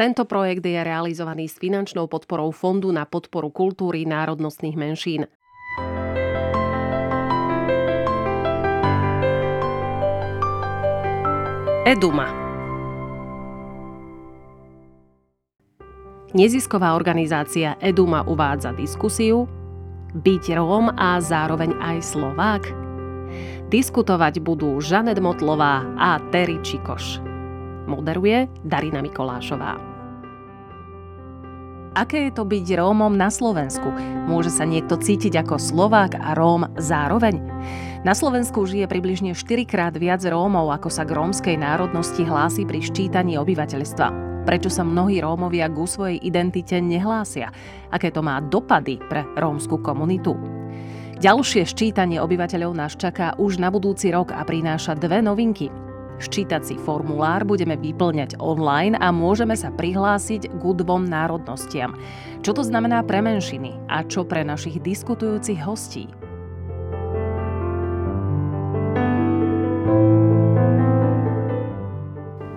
Tento projekt je realizovaný s finančnou podporou Fondu na podporu kultúry národnostných menšín. Eduma Nezisková organizácia Eduma uvádza diskusiu Byť Róm a zároveň aj Slovák? Diskutovať budú Žanet Motlová a Terry Čikoš. Moderuje Darina Mikolášová. Aké je to byť Rómom na Slovensku? Môže sa niekto cítiť ako Slovák a Róm zároveň? Na Slovensku žije približne 4 krát viac Rómov, ako sa k rómskej národnosti hlási pri ščítaní obyvateľstva. Prečo sa mnohí Rómovia ku svojej identite nehlásia? Aké to má dopady pre rómsku komunitu? Ďalšie ščítanie obyvateľov nás čaká už na budúci rok a prináša dve novinky. Ščítací formulár budeme vyplňať online a môžeme sa prihlásiť k dvom národnostiam. Čo to znamená pre menšiny a čo pre našich diskutujúcich hostí?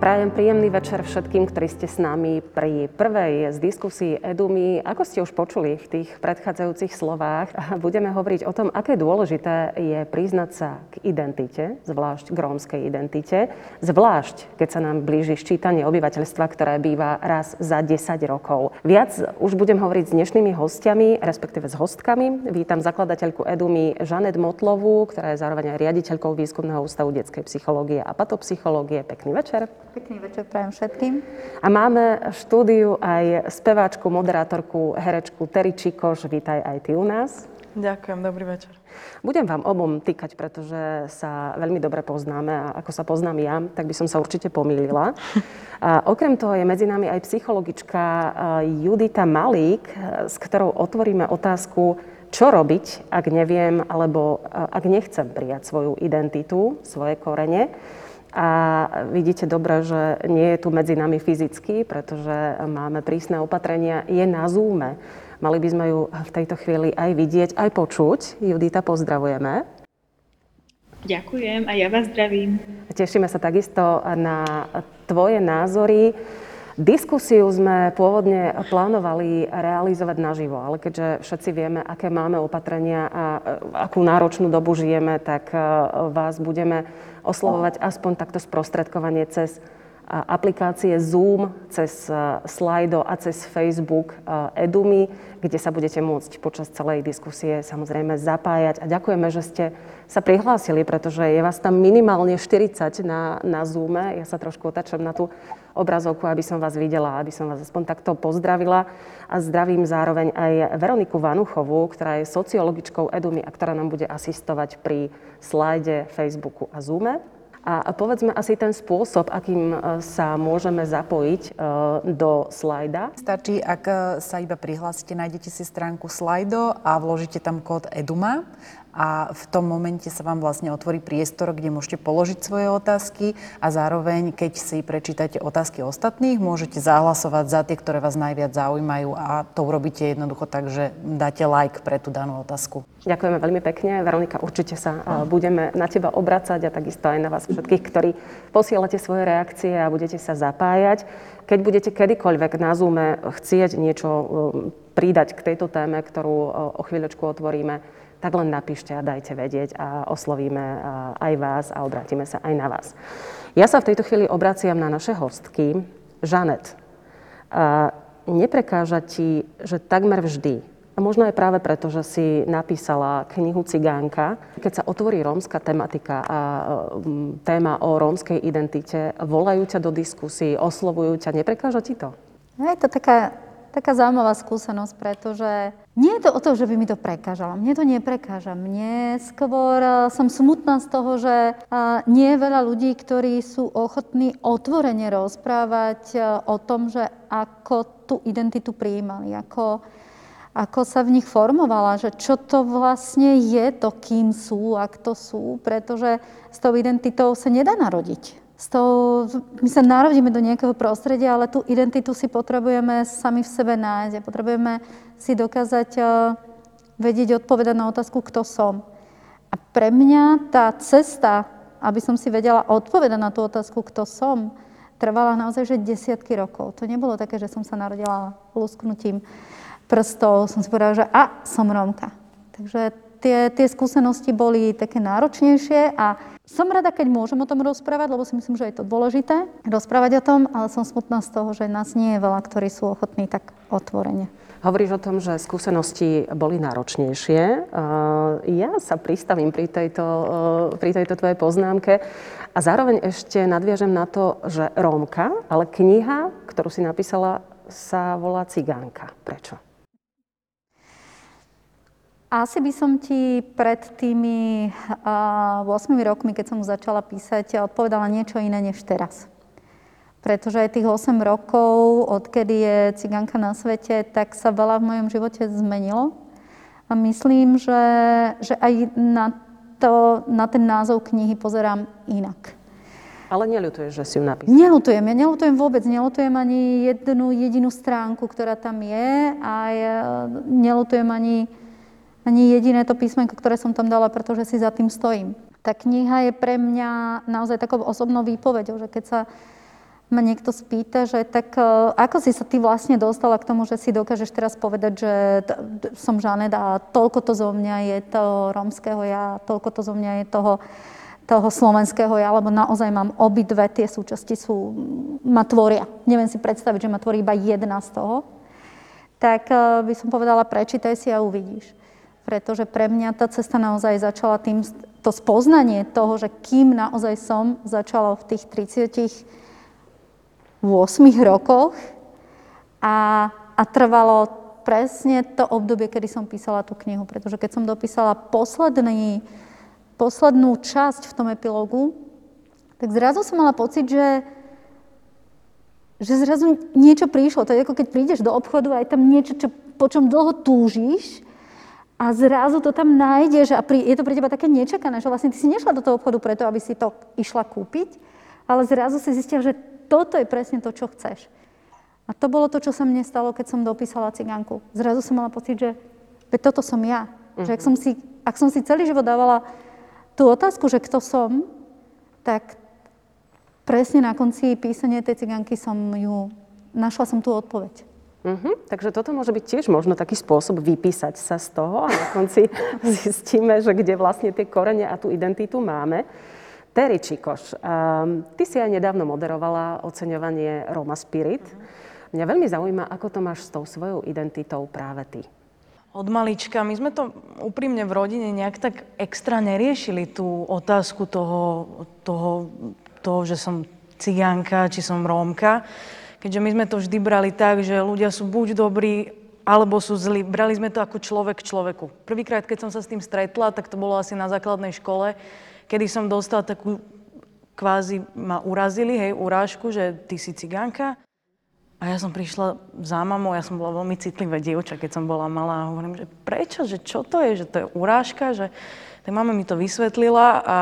Prajem príjemný večer všetkým, ktorí ste s nami pri prvej z diskusii Edumy. Ako ste už počuli v tých predchádzajúcich slovách, budeme hovoriť o tom, aké dôležité je priznať sa k identite, zvlášť k rómskej identite, zvlášť keď sa nám blíži ščítanie obyvateľstva, ktoré býva raz za 10 rokov. Viac už budem hovoriť s dnešnými hostiami, respektíve s hostkami. Vítam zakladateľku Edumy Žanet Motlovú, ktorá je zároveň aj riaditeľkou Výskumného ústavu detskej psychológie a patopsychológie. Pekný večer. Pekný večer prajem všetkým. A máme v štúdiu aj speváčku, moderátorku, herečku Terry Čikoš. Vítaj aj ty u nás. Ďakujem, dobrý večer. Budem vám obom týkať, pretože sa veľmi dobre poznáme a ako sa poznám ja, tak by som sa určite pomýlila. A okrem toho je medzi nami aj psychologička Judita Malík, s ktorou otvoríme otázku, čo robiť, ak neviem alebo ak nechcem prijať svoju identitu, svoje korene. A vidíte dobre, že nie je tu medzi nami fyzicky, pretože máme prísne opatrenia, je na Zoome. Mali by sme ju v tejto chvíli aj vidieť, aj počuť. Judita, pozdravujeme. Ďakujem a ja vás zdravím. Tešíme sa takisto na tvoje názory. Diskusiu sme pôvodne plánovali realizovať naživo, ale keďže všetci vieme, aké máme opatrenia a akú náročnú dobu žijeme, tak vás budeme oslovovať aspoň takto sprostredkovanie cez aplikácie Zoom, cez Slido a cez Facebook Edumy, kde sa budete môcť počas celej diskusie samozrejme zapájať. A ďakujeme, že ste sa prihlásili, pretože je vás tam minimálne 40 na, na Zoome. Ja sa trošku otačam na tú obrazovku, aby som vás videla, aby som vás aspoň takto pozdravila. A zdravím zároveň aj Veroniku Vanuchovú, ktorá je sociologičkou Edumy a ktorá nám bude asistovať pri slajde Facebooku a Zoome. A povedzme asi ten spôsob, akým e, sa môžeme zapojiť e, do slajda. Stačí, ak e, sa iba prihlásite, nájdete si stránku Slido a vložíte tam kód EDUMA a v tom momente sa vám vlastne otvorí priestor, kde môžete položiť svoje otázky a zároveň, keď si prečítate otázky ostatných, môžete zahlasovať za tie, ktoré vás najviac zaujímajú a to urobíte jednoducho tak, že dáte like pre tú danú otázku. Ďakujeme veľmi pekne. Veronika, určite sa budeme na teba obracať a takisto aj na vás všetkých, ktorí posielate svoje reakcie a budete sa zapájať. Keď budete kedykoľvek na Zoome chcieť niečo um, pridať k tejto téme, ktorú o chvíľočku otvoríme, tak len napíšte a dajte vedieť a oslovíme aj vás a obrátime sa aj na vás. Ja sa v tejto chvíli obraciam na naše hostky. Žanet, neprekáža ti, že takmer vždy, a možno aj práve preto, že si napísala knihu Cigánka, keď sa otvorí rómska tematika a téma o rómskej identite, volajú ťa do diskusí, oslovujú ťa, neprekáža ti to? Je to taká taká zaujímavá skúsenosť, pretože nie je to o to, že by mi to prekážalo. Mne to neprekáža. Mne skôr e, som smutná z toho, že e, nie je veľa ľudí, ktorí sú ochotní otvorene rozprávať e, o tom, že ako tú identitu prijímali, ako, ako sa v nich formovala, že čo to vlastne je to, kým sú, ak to sú, pretože s tou identitou sa nedá narodiť s tou, my sa narodíme do nejakého prostredia, ale tú identitu si potrebujeme sami v sebe nájsť a potrebujeme si dokázať uh, vedieť odpovedať na otázku, kto som. A pre mňa tá cesta, aby som si vedela odpovedať na tú otázku, kto som, trvala naozaj že desiatky rokov. To nebolo také, že som sa narodila lusknutím prstov, som si povedala, že a, som Rómka. Takže tie, tie skúsenosti boli také náročnejšie a som rada, keď môžem o tom rozprávať, lebo si myslím, že je to dôležité rozprávať o tom, ale som smutná z toho, že nás nie je veľa, ktorí sú ochotní tak otvorene. Hovoríš o tom, že skúsenosti boli náročnejšie. Ja sa pristavím pri tejto, pri tejto tvojej poznámke a zároveň ešte nadviažem na to, že Rómka, ale kniha, ktorú si napísala, sa volá Cigánka. Prečo? Asi by som ti pred tými uh, 8 rokmi, keď som mu začala písať, odpovedala niečo iné než teraz. Pretože aj tých 8 rokov, odkedy je cigánka na svete, tak sa veľa v mojom živote zmenilo. A myslím, že, že aj na, to, na ten názov knihy pozerám inak. Ale neľutuješ, že si ju napísala? Neľutujem, ja neľutujem vôbec. Neľutujem ani jednu jedinú stránku, ktorá tam je. A ja neľutujem ani ani jediné to písmenko, ktoré som tam dala, pretože si za tým stojím. Tá kniha je pre mňa naozaj takou osobnou výpovedou, že keď sa ma niekto spýta, že tak e, ako si sa ty vlastne dostala k tomu, že si dokážeš teraz povedať, že som Žanet a toľko to zo mňa je toho rómskeho ja, toľko to zo mňa je toho, toho slovenského ja, lebo naozaj mám obidve tie súčasti sú, ma tvoria. Neviem si predstaviť, že ma tvorí iba jedna z toho. Tak e, by som povedala, prečítaj si a uvidíš pretože pre mňa tá cesta naozaj začala tým, to spoznanie toho, že kým naozaj som, začalo v tých 38 rokoch a, a trvalo presne to obdobie, kedy som písala tú knihu. Pretože keď som dopísala posledný, poslednú časť v tom epilógu, tak zrazu som mala pocit, že, že zrazu niečo prišlo. To je ako keď prídeš do obchodu a je tam niečo, čo, po čom dlho túžiš a zrazu to tam nájdeš a pri, je to pre teba také nečakané, že vlastne ty si nešla do toho obchodu preto, aby si to išla kúpiť, ale zrazu si zistila, že toto je presne to, čo chceš. A to bolo to, čo sa mne stalo, keď som dopísala cigánku. Zrazu som mala pocit, že toto som ja. Uh-huh. Že ak som, si, ak som si celý život dávala tú otázku, že kto som, tak presne na konci písania tej cigánky som ju, našla som tú odpoveď. Uh-huh. Takže toto môže byť tiež možno taký spôsob vypísať sa z toho a na konci zistíme, že kde vlastne tie korene a tú identitu máme. Terry Čikoš, um, ty si aj nedávno moderovala oceňovanie Roma Spirit. Mňa veľmi zaujíma, ako to máš s tou svojou identitou práve ty. Od malička, my sme to úprimne v rodine nejak tak extra neriešili, tú otázku toho, toho, toho že som cigánka, či som rómka keďže my sme to vždy brali tak, že ľudia sú buď dobrí, alebo sú zlí. Brali sme to ako človek k človeku. Prvýkrát, keď som sa s tým stretla, tak to bolo asi na základnej škole, kedy som dostala takú, kvázi ma urazili, hej, urážku, že ty si cigánka. A ja som prišla za mamou, ja som bola veľmi citlivé dievča, keď som bola malá a hovorím, že prečo, že čo to je, že to je urážka, že tak mama mi to vysvetlila a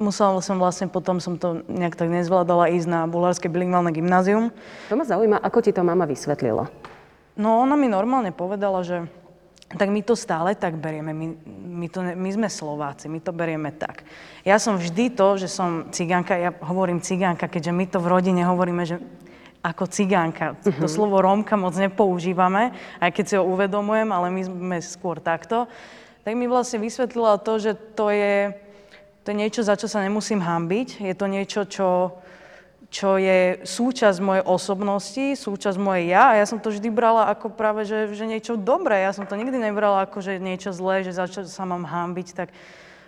musela som vlastne, potom som to nejak tak nezvládala ísť na bulharské bilingválne gymnázium. To ma zaujíma, ako ti to mama vysvetlila? No ona mi normálne povedala, že tak my to stále tak berieme. My, my, to, my sme Slováci, my to berieme tak. Ja som vždy to, že som cigánka, ja hovorím cigánka, keďže my to v rodine hovoríme, že ako cigánka. Uh-huh. To slovo Rómka moc nepoužívame, aj keď si ho uvedomujem, ale my sme skôr takto. Tak mi vlastne vysvetlila to, že to je to je niečo, za čo sa nemusím hambiť. Je to niečo, čo, čo je súčasť mojej osobnosti, súčasť mojej ja. A ja som to vždy brala ako práve, že, že niečo dobré. Ja som to nikdy nebrala ako, že niečo zlé, že za čo sa mám hambiť. Tak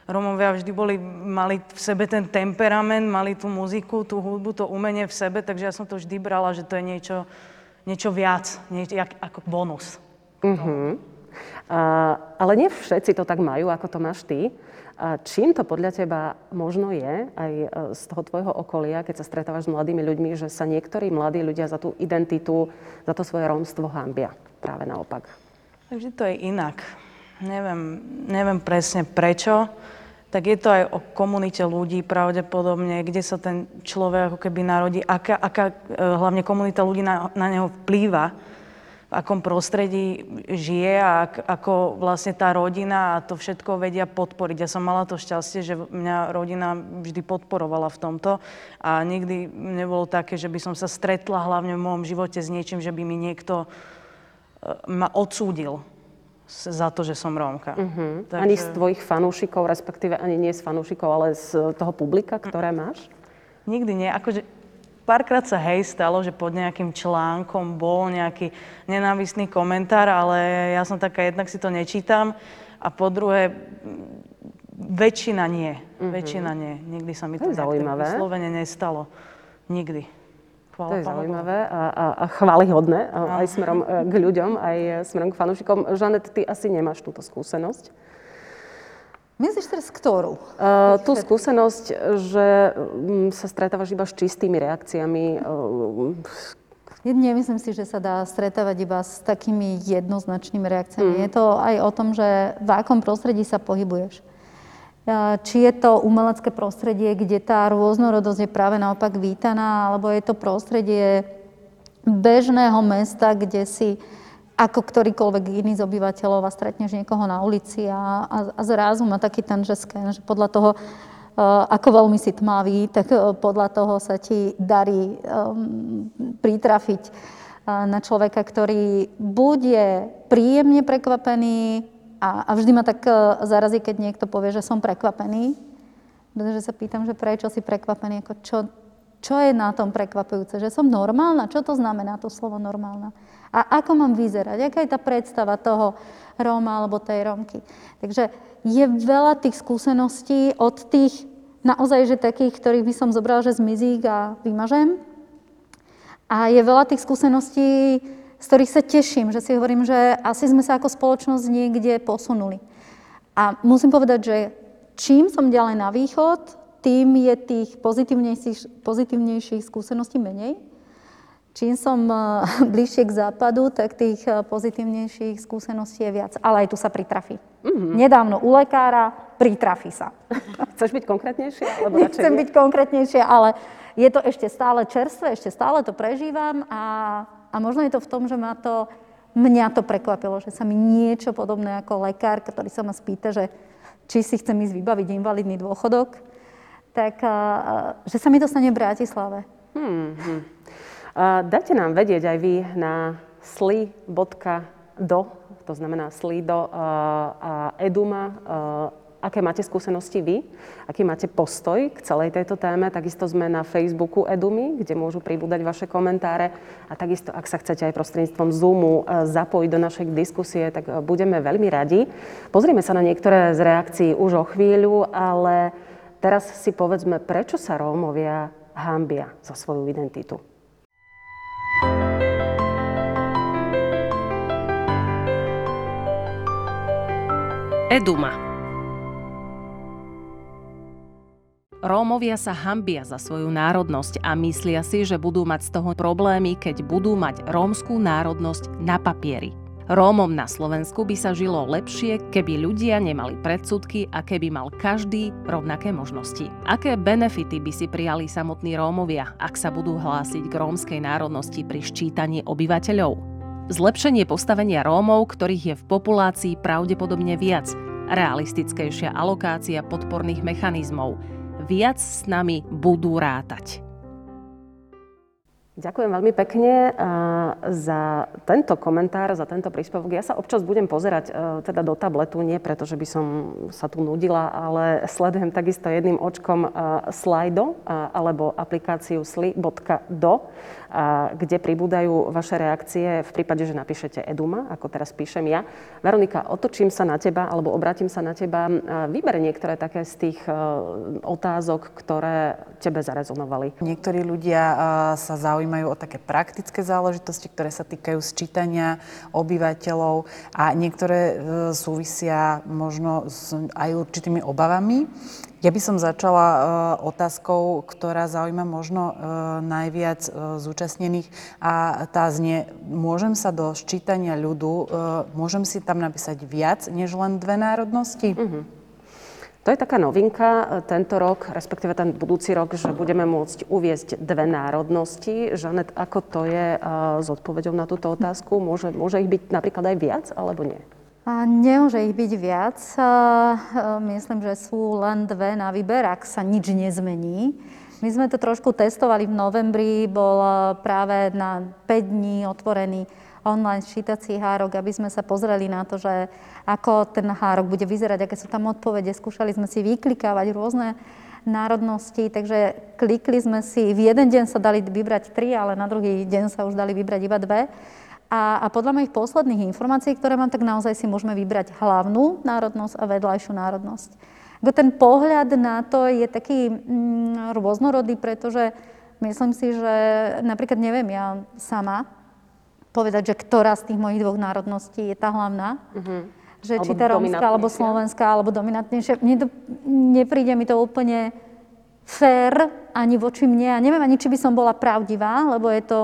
Romovia vždy boli, mali v sebe ten temperament, mali tú muziku, tú hudbu, to umenie v sebe, takže ja som to vždy brala, že to je niečo, niečo viac, niečo, ako bonus. Uh-huh. Uh, ale nie všetci to tak majú, ako to máš ty. A čím to podľa teba možno je, aj e, z toho tvojho okolia, keď sa stretávaš s mladými ľuďmi, že sa niektorí mladí ľudia za tú identitu, za to svoje rómstvo hambia? Práve naopak. Takže to je inak. Neviem, neviem presne prečo. Tak je to aj o komunite ľudí pravdepodobne, kde sa ten človek ako keby narodí, aká, aká e, hlavne komunita ľudí na, na neho vplýva. Akom prostredí žije a ako vlastne tá rodina a to všetko vedia podporiť. Ja som mala to šťastie, že mňa rodina vždy podporovala v tomto a nikdy nebolo také, že by som sa stretla hlavne v môjom živote s niečím, že by mi niekto e, ma odsúdil za to, že som Rómka. Uh-huh. Takže... Ani z tvojich fanúšikov, respektíve ani nie z fanúšikov, ale z toho publika, ktoré máš? Nikdy nie. Akože párkrát sa hej stalo, že pod nejakým článkom bol nejaký nenávistný komentár, ale ja som taká, jednak si to nečítam a po druhé, väčšina nie. Mm-hmm. Väčšina nie. Nikdy sa mi to, to zaujímavé. vyslovene nestalo. Nikdy. Chvála to je zaujímavé a, a, a chválihodné aj smerom e, k ľuďom, aj smerom k fanúšikom. Žanet, ty asi nemáš túto skúsenosť. Myslíš teraz ktorú? Uh, tú skúsenosť, že um, sa stretávaš iba s čistými reakciami. Uh, Nemyslím si, že sa dá stretávať iba s takými jednoznačnými reakciami. Mm. Je to aj o tom, že v akom prostredí sa pohybuješ. Či je to umelecké prostredie, kde tá rôznorodosť je práve naopak vítaná, alebo je to prostredie bežného mesta, kde si ako ktorýkoľvek iný z obyvateľov a stretneš niekoho na ulici a, a, a zrazu má taký ten, že, sken, že podľa toho, uh, ako veľmi si tmavý, tak uh, podľa toho sa ti darí um, pritrafiť uh, na človeka, ktorý bude príjemne prekvapený a, a vždy ma tak zarazí, keď niekto povie, že som prekvapený. Pretože sa pýtam, že prečo si prekvapený, ako čo, čo je na tom prekvapujúce, že som normálna? Čo to znamená to slovo normálna? A ako mám vyzerať? Aká je tá predstava toho Róma alebo tej Rómky? Takže je veľa tých skúseností od tých naozaj, že takých, ktorých by som zobrala, že zmizík a vymažem. A je veľa tých skúseností, z ktorých sa teším, že si hovorím, že asi sme sa ako spoločnosť niekde posunuli. A musím povedať, že čím som ďalej na východ, tým je tých pozitívnejších, pozitívnejších skúseností menej. Čím som eh, bližšie k západu, tak tých eh, pozitívnejších skúseností je viac. Ale aj tu sa pritrafí. Mm-hmm. Nedávno u lekára pritrafí sa. Chceš byť konkrétnejšia? Alebo Nechcem byť konkrétnejšia, ale je to ešte stále čerstvé, ešte stále to prežívam a, a možno je to v tom, že ma to, mňa to prekvapilo, že sa mi niečo podobné ako lekár, ktorý sa ma spýta, že či si chcem ísť vybaviť invalidný dôchodok, tak uh, že sa mi to stane v Bratislave. Hmm, Dajte nám vedieť aj vy na sli.do, to znamená slido a eduma, aké máte skúsenosti vy, aký máte postoj k celej tejto téme. Takisto sme na Facebooku Edumy, kde môžu pribúdať vaše komentáre. A takisto, ak sa chcete aj prostredníctvom Zoomu zapojiť do našej diskusie, tak budeme veľmi radi. Pozrieme sa na niektoré z reakcií už o chvíľu, ale teraz si povedzme, prečo sa Rómovia hambia za svoju identitu. Eduma. Rómovia sa hambia za svoju národnosť a myslia si, že budú mať z toho problémy, keď budú mať rómskú národnosť na papieri. Rómom na Slovensku by sa žilo lepšie, keby ľudia nemali predsudky a keby mal každý rovnaké možnosti. Aké benefity by si prijali samotní Rómovia, ak sa budú hlásiť k rómskej národnosti pri ščítaní obyvateľov? Zlepšenie postavenia Rómov, ktorých je v populácii pravdepodobne viac, realistickejšia alokácia podporných mechanizmov. Viac s nami budú rátať. Ďakujem veľmi pekne za tento komentár, za tento príspevok. Ja sa občas budem pozerať e, teda do tabletu, nie preto, že by som sa tu nudila, ale sledujem takisto jedným očkom e, Slido alebo aplikáciu sli.do kde pribúdajú vaše reakcie v prípade, že napíšete Eduma, ako teraz píšem ja. Veronika, otočím sa na teba, alebo obratím sa na teba. Vyber niektoré také z tých e, otázok, ktoré tebe zarezonovali. Niektorí ľudia e, sa zaujímajú o také praktické záležitosti, ktoré sa týkajú sčítania obyvateľov a niektoré e, súvisia možno s aj určitými obavami. Ja by som začala uh, otázkou, ktorá zaujíma možno uh, najviac uh, zúčastnených a tá znie, môžem sa do ščítania ľudu, môžem si tam napísať viac než len dve národnosti? Uh-huh. To je taká novinka e, tento rok, respektíve ten budúci rok, že budeme môcť uviezť dve národnosti. Žanet, ako to je s odpoveďou na túto otázku? Môže, môže ich byť napríklad aj viac, alebo nie? Nemôže ich byť viac. Myslím, že sú len dve na výber, ak sa nič nezmení. My sme to trošku testovali v novembri, bol práve na 5 dní otvorený online ščítací hárok, aby sme sa pozreli na to, že ako ten hárok bude vyzerať, aké sú tam odpovede. Skúšali sme si vyklikávať rôzne národnosti, takže klikli sme si, v jeden deň sa dali vybrať tri, ale na druhý deň sa už dali vybrať iba dve. A, a podľa mojich posledných informácií, ktoré mám, tak naozaj si môžeme vybrať hlavnú národnosť a vedľajšiu národnosť. Ten pohľad na to je taký mm, rôznorodý, pretože myslím si, že napríklad neviem ja sama, povedať, že ktorá z tých mojich dvoch národností je tá hlavná. Uh-huh. Že alebo či tá rómska, alebo slovenská, alebo dominantnejšia. Mne to, nepríde mi to úplne fér ani voči mne. A neviem ani, či by som bola pravdivá, lebo je to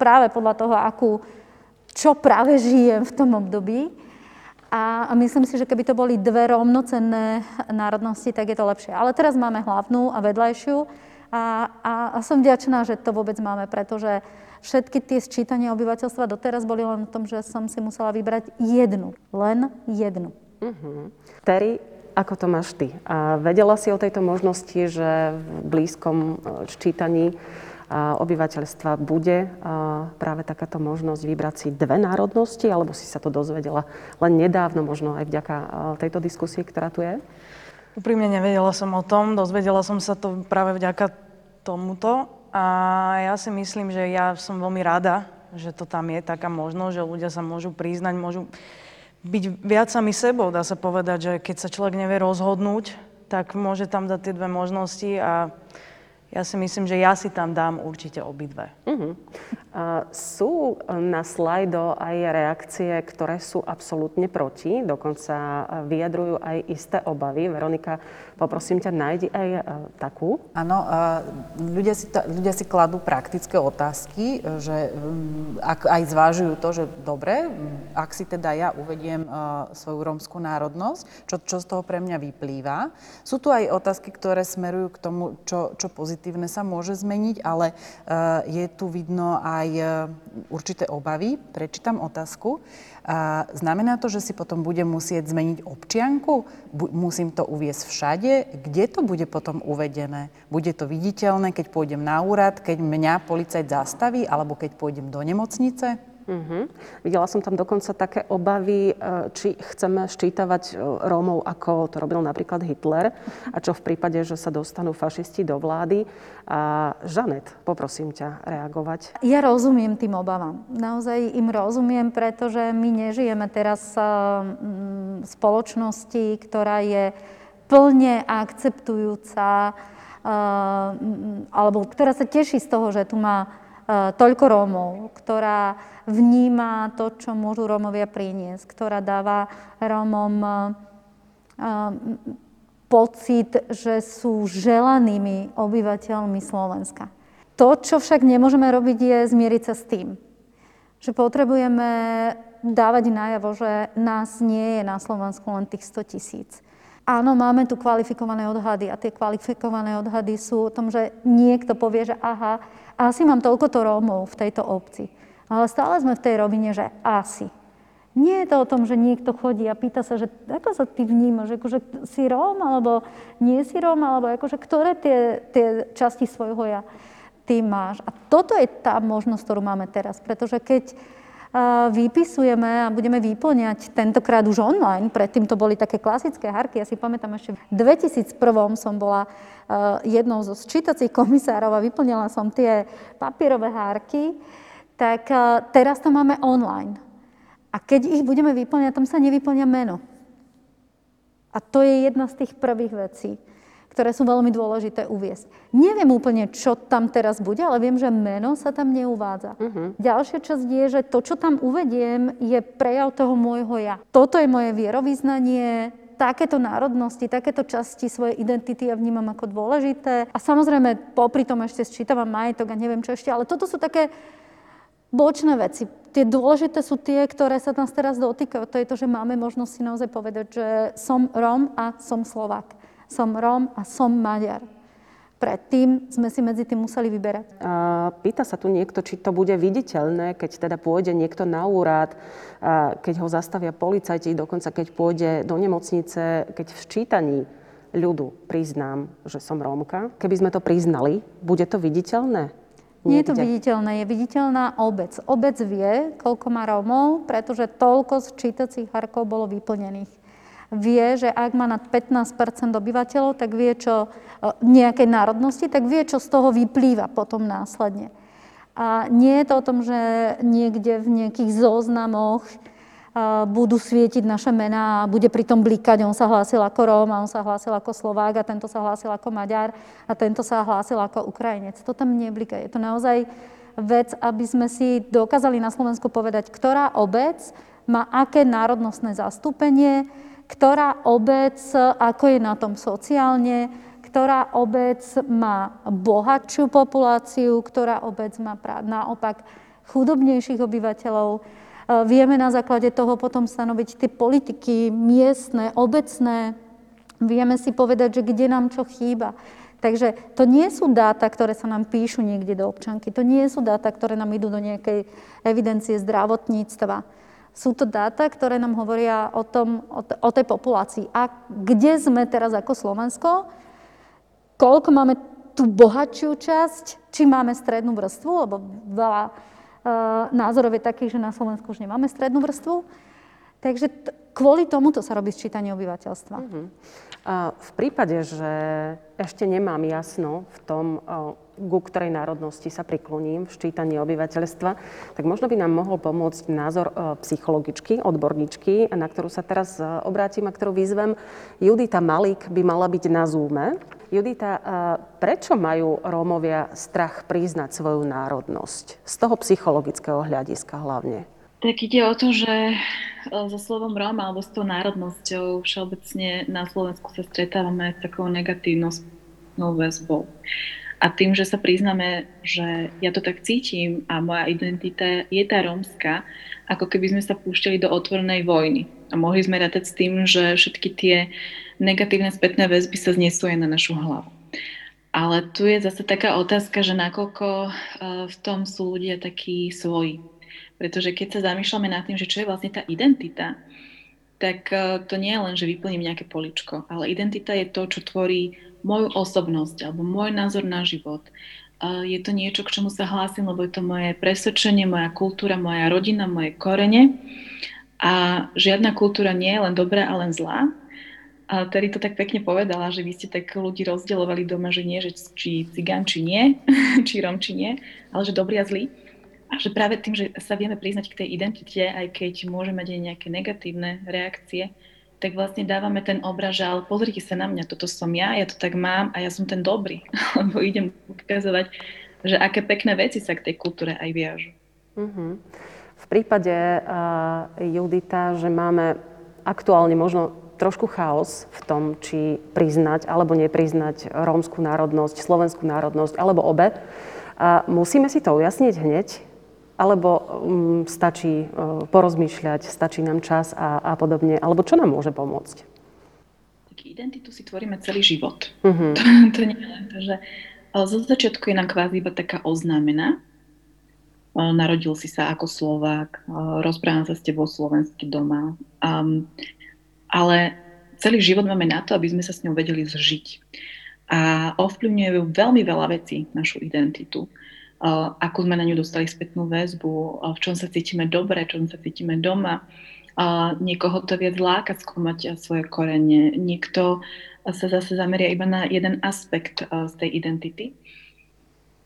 práve podľa toho, akú, čo práve žijem v tom období. A, myslím si, že keby to boli dve rovnocenné národnosti, tak je to lepšie. Ale teraz máme hlavnú a vedľajšiu. A, a, a som vďačná, že to vôbec máme, pretože Všetky tie sčítania obyvateľstva doteraz boli len v tom, že som si musela vybrať jednu. Len jednu. Uh-huh. Terry, ako to máš ty? A vedela si o tejto možnosti, že v blízkom e, obyvateľstva bude práve takáto možnosť vybrať si dve národnosti, alebo si sa to dozvedela len nedávno, možno aj vďaka tejto diskusii, ktorá tu je? Úprimne nevedela som o tom, dozvedela som sa to práve vďaka tomuto a ja si myslím, že ja som veľmi rada, že to tam je taká možnosť, že ľudia sa môžu priznať, môžu byť viac sami sebou, dá sa povedať, že keď sa človek nevie rozhodnúť, tak môže tam dať tie dve možnosti a ja si myslím, že ja si tam dám určite obidve. Uh-huh. Uh, sú na slajdo aj reakcie, ktoré sú absolútne proti, dokonca vyjadrujú aj isté obavy. Veronika, poprosím ťa, nájdi aj uh, takú. Áno, uh, ľudia, si ľudia si kladú praktické otázky, že um, ak aj zvážujú to, že dobre, ak si teda ja uvediem svoju rómskú národnosť, čo, čo z toho pre mňa vyplýva. Sú tu aj otázky, ktoré smerujú k tomu, čo, čo pozitívne sa môže zmeniť, ale je tu vidno aj určité obavy. Prečítam otázku. Znamená to, že si potom budem musieť zmeniť občianku? Musím to uviesť všade? Kde to bude potom uvedené? Bude to viditeľné, keď pôjdem na úrad, keď mňa policajt zastaví, alebo keď pôjdem do nemocnice? Uh-huh. Videla som tam dokonca také obavy, e, či chceme ščítavať e, Rómov, ako to robil napríklad Hitler, a čo v prípade, že sa dostanú fašisti do vlády. A Žanet, poprosím ťa reagovať. Ja rozumiem tým obavám. Naozaj im rozumiem, pretože my nežijeme teraz e, v spoločnosti, ktorá je plne akceptujúca, alebo ktorá sa teší z toho, že tu má toľko Rómov, ktorá vníma to, čo môžu Rómovia priniesť, ktorá dáva Rómom eh, eh, pocit, že sú želanými obyvateľmi Slovenska. To, čo však nemôžeme robiť, je zmieriť sa s tým, že potrebujeme dávať najavo, že nás nie je na Slovensku len tých 100 tisíc. Áno, máme tu kvalifikované odhady a tie kvalifikované odhady sú o tom, že niekto povie, že aha, asi mám toľkoto Rómov v tejto obci. Ale stále sme v tej rovine, že asi. Nie je to o tom, že niekto chodí a pýta sa, že ako sa ty vnímaš, akože si Róm, alebo nie si Róm, alebo akože ktoré tie, tie časti svojho ja ty máš. A toto je tá možnosť, ktorú máme teraz, pretože keď vypisujeme a budeme vyplňať tentokrát už online, predtým to boli také klasické harky, ja si pamätám ešte v 2001 som bola uh, jednou zo sčítacích komisárov a vyplňala som tie papierové hárky, tak eh, teraz to máme online. A keď ich budeme vyplňať, tam sa nevyplňa meno. A to je jedna z tých prvých vecí, ktoré sú veľmi dôležité uviesť. Neviem úplne, čo tam teraz bude, ale viem, že meno sa tam neuvádza. Uh-huh. Ďalšia časť je, že to, čo tam uvediem, je prejav toho môjho ja. Toto je moje vierovýznanie, takéto národnosti, takéto časti svojej identity ja vnímam ako dôležité. A samozrejme, popri tom ešte sčítavam majetok a neviem čo ešte, ale toto sú také bočné veci. Tie dôležité sú tie, ktoré sa nás teraz dotýkajú. To je to, že máme možnosť si naozaj povedať, že som Róm a som Slovák. Som Róm a som Maďar. Predtým sme si medzi tým museli vyberať. Pýta sa tu niekto, či to bude viditeľné, keď teda pôjde niekto na úrad, keď ho zastavia policajti, dokonca keď pôjde do nemocnice, keď v ščítaní ľudu priznám, že som Rómka. Keby sme to priznali, bude to viditeľné? Nie je to viditeľné, je viditeľná obec. Obec vie, koľko má Rómov, pretože toľko z čítacích harkov bolo vyplnených vie, že ak má nad 15 obyvateľov, tak vie, čo e, nejakej národnosti, tak vie, čo z toho vyplýva potom následne. A nie je to o tom, že niekde v nejakých zoznamoch e, budú svietiť naše mená a bude pritom blikať, on sa hlásil ako Róm a on sa hlásil ako Slovák a tento sa hlásil ako Maďar a tento sa hlásil ako Ukrajinec. To tam neblika. Je to naozaj vec, aby sme si dokázali na Slovensku povedať, ktorá obec má aké národnostné zastúpenie, ktorá obec, ako je na tom sociálne, ktorá obec má bohatšiu populáciu, ktorá obec má naopak chudobnejších obyvateľov. E, vieme na základe toho potom stanoviť tie politiky miestne, obecné. Vieme si povedať, že kde nám čo chýba. Takže to nie sú dáta, ktoré sa nám píšu niekde do občanky. To nie sú dáta, ktoré nám idú do nejakej evidencie zdravotníctva. Sú to dáta, ktoré nám hovoria o, tom, o, t- o tej populácii. A kde sme teraz ako Slovensko? Koľko máme tú bohatšiu časť? Či máme strednú vrstvu? Lebo veľa e, názorov je takých, že na Slovensku už nemáme strednú vrstvu. Takže t- kvôli tomuto sa robí sčítanie obyvateľstva. Uh-huh. A v prípade, že ešte nemám jasno v tom, ku ktorej národnosti sa prikloním v ščítaní obyvateľstva, tak možno by nám mohol pomôcť názor psychologičky, odborníčky, na ktorú sa teraz obrátim a ktorú vyzvem. Judita Malik by mala byť na Zoome. Judita, prečo majú Rómovia strach priznať svoju národnosť? Z toho psychologického hľadiska hlavne. Tak ide o to, že e, so slovom Róm alebo s tou národnosťou všeobecne na Slovensku sa stretávame s takou negatívnou väzbou. A tým, že sa priznáme, že ja to tak cítim a moja identita je tá rómska, ako keby sme sa púšťali do otvorenej vojny. A mohli sme rátať s tým, že všetky tie negatívne spätné väzby sa znesú aj na našu hlavu. Ale tu je zase taká otázka, že nakoľko e, v tom sú ľudia takí svoji pretože keď sa zamýšľame nad tým, že čo je vlastne tá identita, tak e, to nie je len, že vyplním nejaké poličko, ale identita je to, čo tvorí moju osobnosť alebo môj názor na život. Je to niečo, k čomu sa hlásim, lebo je to moje presvedčenie, moja kultúra, moja rodina, moje korene. A žiadna kultúra nie je len dobrá a len zlá. A Terry to tak pekne povedala, že vy ste tak ľudí rozdielovali doma, že nie, že či cigán, či nie, či rom, či nie, ale že dobrý a zlý. A že práve tým, že sa vieme priznať k tej identite, aj keď môžeme mať aj nejaké negatívne reakcie, tak vlastne dávame ten obraz, ale pozrite sa na mňa, toto som ja, ja to tak mám a ja som ten dobrý. Lebo idem ukazovať, že aké pekné veci sa k tej kultúre aj viažu. Uh-huh. V prípade uh, Judita, že máme aktuálne možno trošku chaos v tom, či priznať alebo nepriznať rómskú národnosť, slovenskú národnosť alebo obe. A musíme si to ujasniť hneď, alebo um, stačí uh, porozmýšľať, stačí nám čas a, a podobne? Alebo čo nám môže pomôcť? Tak identitu si tvoríme celý život. Uh-huh. To, to nie je len to, že zo začiatku je nám kvázi iba taká oznámená. Narodil si sa ako Slovák, rozprávam sa s tebou slovensky doma. Um, ale celý život máme na to, aby sme sa s ňou vedeli zžiť. A ovplyvňujú veľmi veľa vecí našu identitu ako sme na ňu dostali spätnú väzbu, v čom sa cítime dobre, čom sa cítime doma. Niekoho to viac láka skúmať svoje korene, niekto sa zase zameria iba na jeden aspekt z tej identity.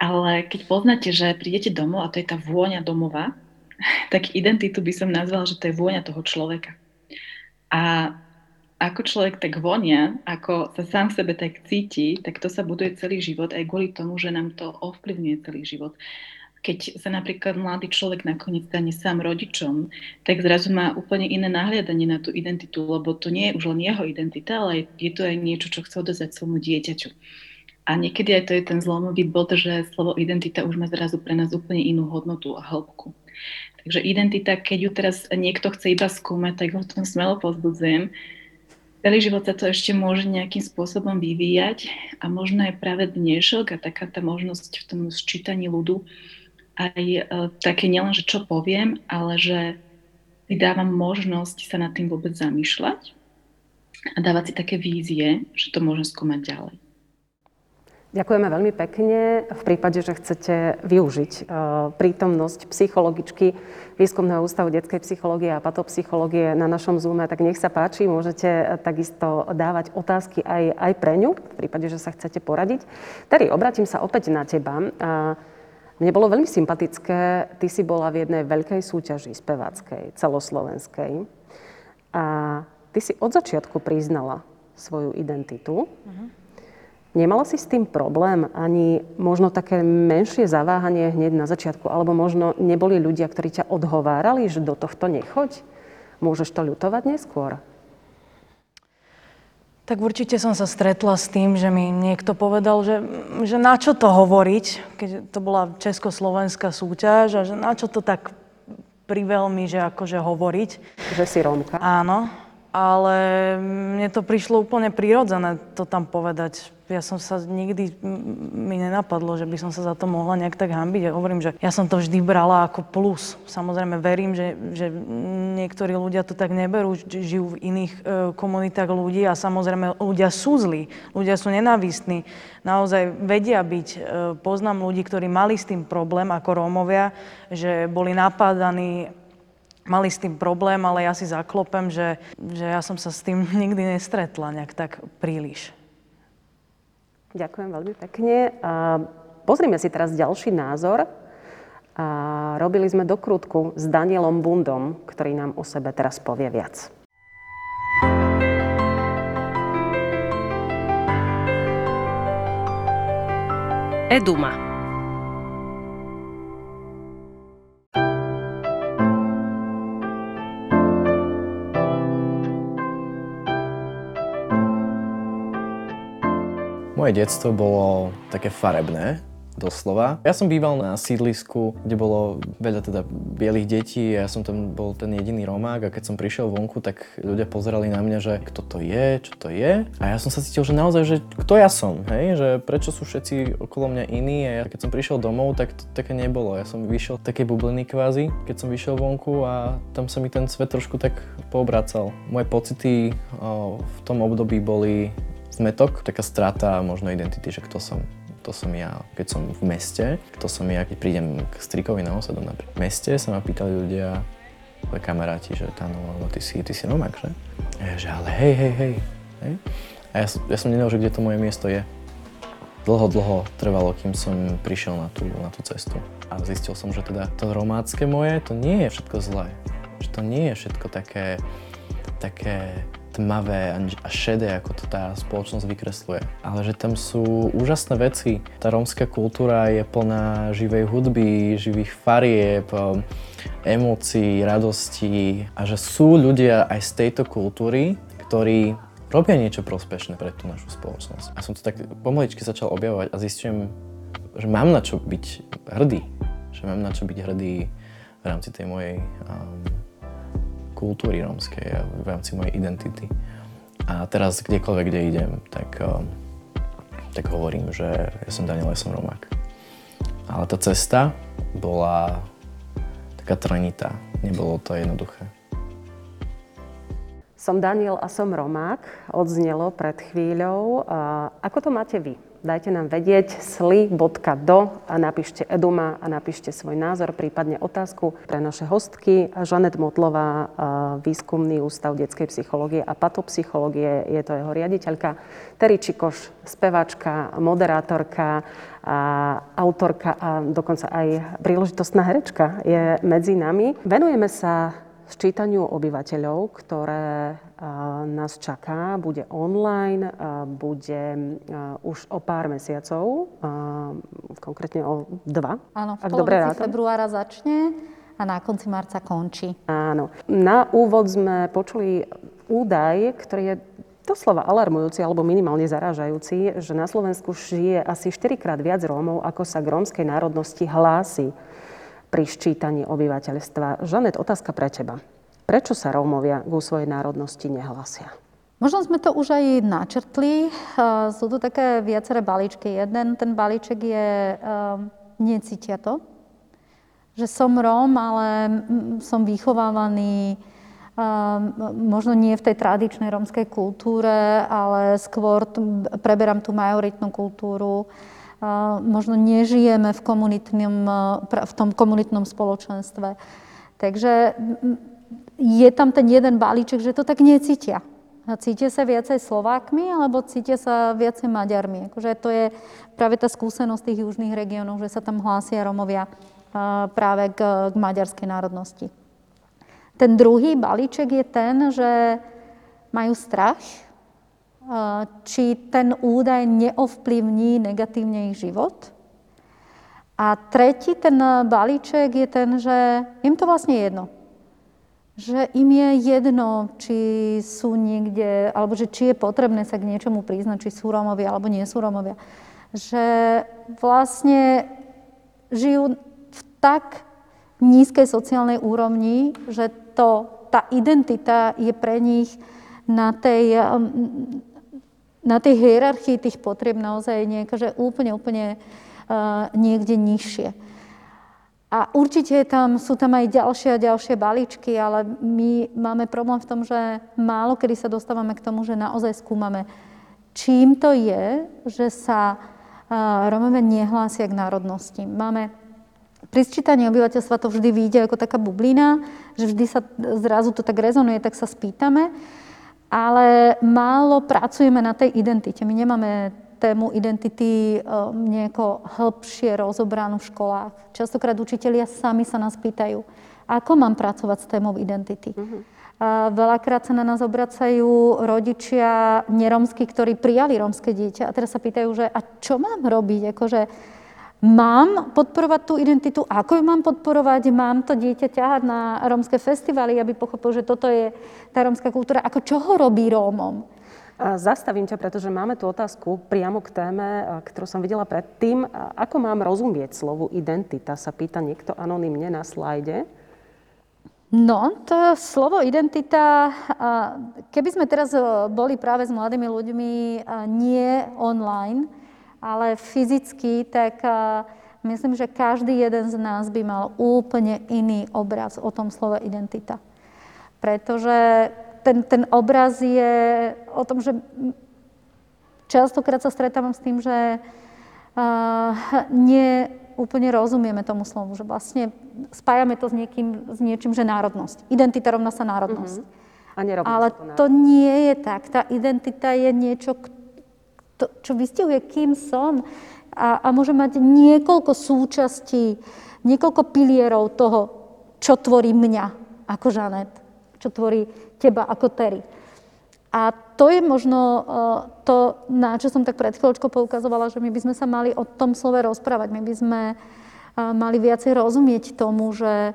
Ale keď poznáte, že prídete domov a to je tá vôňa domova, tak identitu by som nazvala, že to je vôňa toho človeka. A ako človek tak vonia, ako sa sám v sebe tak cíti, tak to sa buduje celý život aj kvôli tomu, že nám to ovplyvňuje celý život. Keď sa napríklad mladý človek nakoniec stane sám rodičom, tak zrazu má úplne iné nahliadanie na tú identitu, lebo to nie je už len jeho identita, ale je to aj niečo, čo chce odozať svojmu dieťaťu. A niekedy aj to je ten zlomový bod, že slovo identita už má zrazu pre nás úplne inú hodnotu a hĺbku. Takže identita, keď ju teraz niekto chce iba skúmať, tak ho tom smelo pozbudzujem, celý život sa to ešte môže nejakým spôsobom vyvíjať a možno je práve dnešok a taká tá možnosť v tom sčítaní ľudu aj e, také nielen, že čo poviem, ale že si možnosť sa nad tým vôbec zamýšľať a dávať si také vízie, že to môžem skúmať ďalej. Ďakujeme veľmi pekne. V prípade, že chcete využiť uh, prítomnosť psychologičky Výskumného ústavu detskej psychológie a patopsychológie na našom Zoome, tak nech sa páči, môžete uh, takisto dávať otázky aj, aj pre ňu, v prípade, že sa chcete poradiť. Terry, obratím sa opäť na teba. Uh, mne bolo veľmi sympatické, ty si bola v jednej veľkej súťaži speváckej, celoslovenskej. A ty si od začiatku priznala svoju identitu. Uh-huh Nemala si s tým problém, ani možno také menšie zaváhanie hneď na začiatku, alebo možno neboli ľudia, ktorí ťa odhovárali, že do tohto nechoď? Môžeš to ľutovať neskôr? Tak určite som sa stretla s tým, že mi niekto povedal, že, že na čo to hovoriť, keď to bola československá súťaž a že na čo to tak priveľmi, že akože hovoriť. Že si Rómka. Áno, ale mne to prišlo úplne prirodzené to tam povedať. Ja som sa nikdy, mi nenapadlo, že by som sa za to mohla nejak tak hambiť. Ja hovorím, že ja som to vždy brala ako plus. Samozrejme verím, že, že niektorí ľudia to tak neberú, žijú v iných e, komunitách ľudí a samozrejme ľudia sú zlí, ľudia sú nenávistní. Naozaj vedia byť. E, poznám ľudí, ktorí mali s tým problém ako Rómovia, že boli napádaní mali s tým problém, ale ja si zaklopem, že, že ja som sa s tým nikdy nestretla nejak tak príliš. Ďakujem veľmi pekne. Pozrime si teraz ďalší názor. Robili sme dokrutku s Danielom Bundom, ktorý nám o sebe teraz povie viac. Eduma. Moje detstvo bolo také farebné, doslova. Ja som býval na sídlisku, kde bolo veľa teda bielých detí a ja som tam bol ten jediný Romák a keď som prišiel vonku, tak ľudia pozerali na mňa, že kto to je, čo to je. A ja som sa cítil, že naozaj, že kto ja som, hej, že prečo sú všetci okolo mňa iní a ja, keď som prišiel domov, tak to také nebolo. Ja som vyšiel také bubliny kvázi, keď som vyšiel vonku a tam sa mi ten svet trošku tak poobracal. Moje pocity o, v tom období boli zmetok, taká strata možno identity, že kto som. Kto som ja, keď som v meste, kto som ja, keď prídem k strikovi na osadu napríklad. V meste sa ma pýtali ľudia, kamaráti, že tá, no, no ty si, ty si Romak, že? A ja, že ale hej, hej, hej. hej? A ja, ja som nevedel, že kde to moje miesto je. Dlho, dlho trvalo, kým som prišiel na tú, na tú cestu. A zistil som, že teda to romácké moje, to nie je všetko zlé. Že to nie je všetko také, také tmavé a šedé, ako to tá spoločnosť vykresluje. Ale že tam sú úžasné veci. Tá rómska kultúra je plná živej hudby, živých farieb, um, emócií, radostí a že sú ľudia aj z tejto kultúry, ktorí robia niečo prospešné pre tú našu spoločnosť. A som to tak pomaličky začal objavovať a zistujem, že mám na čo byť hrdý. Že mám na čo byť hrdý v rámci tej mojej um, kultúry rómskej a v rámci mojej identity. A teraz kdekoľvek, kde idem, tak, um, tak hovorím, že ja som Daniel, ja som Romák. Ale tá cesta bola taká trnitá. Nebolo to jednoduché. Som Daniel a som Romák, odznelo pred chvíľou. Ako to máte vy? Dajte nám vedieť sli.do a napíšte Eduma a napíšte svoj názor, prípadne otázku pre naše hostky. Žanet Motlová, výskumný ústav detskej psychológie a patopsychológie, je to jeho riaditeľka. Terry Čikoš, speváčka, moderátorka, a autorka a dokonca aj príležitostná herečka je medzi nami. Venujeme sa sčítaniu obyvateľov, ktoré nás čaká, bude online, bude už o pár mesiacov, konkrétne o dva. Áno, v polovici februára začne a na konci marca končí. Áno. Na úvod sme počuli údaj, ktorý je doslova alarmujúci alebo minimálne zarážajúci, že na Slovensku žije asi 4 krát viac Rómov, ako sa k rómskej národnosti hlási pri ščítaní obyvateľstva. Žanet, otázka pre teba. Prečo sa Rómovia ku svojej národnosti nehlásia? Možno sme to už aj načrtli. Sú tu také viaceré balíčky. Jeden ten balíček je necítia to, že som Róm, ale som vychovávaný možno nie v tej tradičnej rómskej kultúre, ale skôr preberám tú majoritnú kultúru. Možno nežijeme v, v tom komunitnom spoločenstve. Takže je tam ten jeden balíček, že to tak necítia. Cítia sa viacej Slovákmi alebo cítia sa viacej Maďarmi? Akože to je práve tá skúsenosť tých južných regiónov, že sa tam hlásia Romovia práve k, k maďarskej národnosti. Ten druhý balíček je ten, že majú strach, či ten údaj neovplyvní negatívne ich život. A tretí ten balíček je ten, že im to vlastne jedno že im je jedno, či sú niekde, alebo že či je potrebné sa k niečomu priznať, či sú Rómovia alebo nie sú Rómovia. Že vlastne žijú v tak nízkej sociálnej úrovni, že to, tá identita je pre nich na tej, na tej hierarchii tých potrieb naozaj nejaká, že úplne, úplne uh, niekde nižšie. A určite tam, sú tam aj ďalšie a ďalšie balíčky, ale my máme problém v tom, že málo kedy sa dostávame k tomu, že naozaj skúmame, čím to je, že sa Romové nehlásia k národnosti. Máme pri sčítaní obyvateľstva to vždy vyjde ako taká bublina, že vždy sa zrazu to tak rezonuje, tak sa spýtame, ale málo pracujeme na tej identite. My nemáme tému identity um, nejako hĺbšie rozobranú v školách. Častokrát učitelia sami sa nás pýtajú, ako mám pracovať s témou identity. Uh-huh. A veľakrát sa na nás obracajú rodičia neromskí, ktorí prijali romské dieťa a teraz sa pýtajú, že a čo mám robiť? Akože, Mám podporovať tú identitu? Ako ju mám podporovať? Mám to dieťa ťahať na rómske festivaly, aby pochopil, že toto je tá rómska kultúra? Ako čo ho robí Rómom? Zastavím ťa, pretože máme tú otázku priamo k téme, ktorú som videla predtým. Ako mám rozumieť slovu identita, sa pýta niekto anonymne na slajde. No, to slovo identita, keby sme teraz e, boli práve s mladými ľuďmi nie online, ale fyzicky, tak myslím, že každý jeden z nás by mal úplne iný obraz o tom slove identita. Pretože ten, ten obraz je o tom, že častokrát sa stretávam s tým, že uh, nie úplne rozumieme tomu slovu, že vlastne spájame to s, niekým, s niečím, že národnosť. Identita rovná sa národnosť. Mm-hmm. A Ale to, to nie je tak. Tá identita je niečo, to, čo vystihuje, kým som. A, a môže mať niekoľko súčastí, niekoľko pilierov toho, čo tvorí mňa ako Žanet, čo tvorí teba ako Terry. A to je možno uh, to, na čo som tak pred chvíľočkou poukazovala, že my by sme sa mali o tom slove rozprávať. My by sme uh, mali viacej rozumieť tomu, že,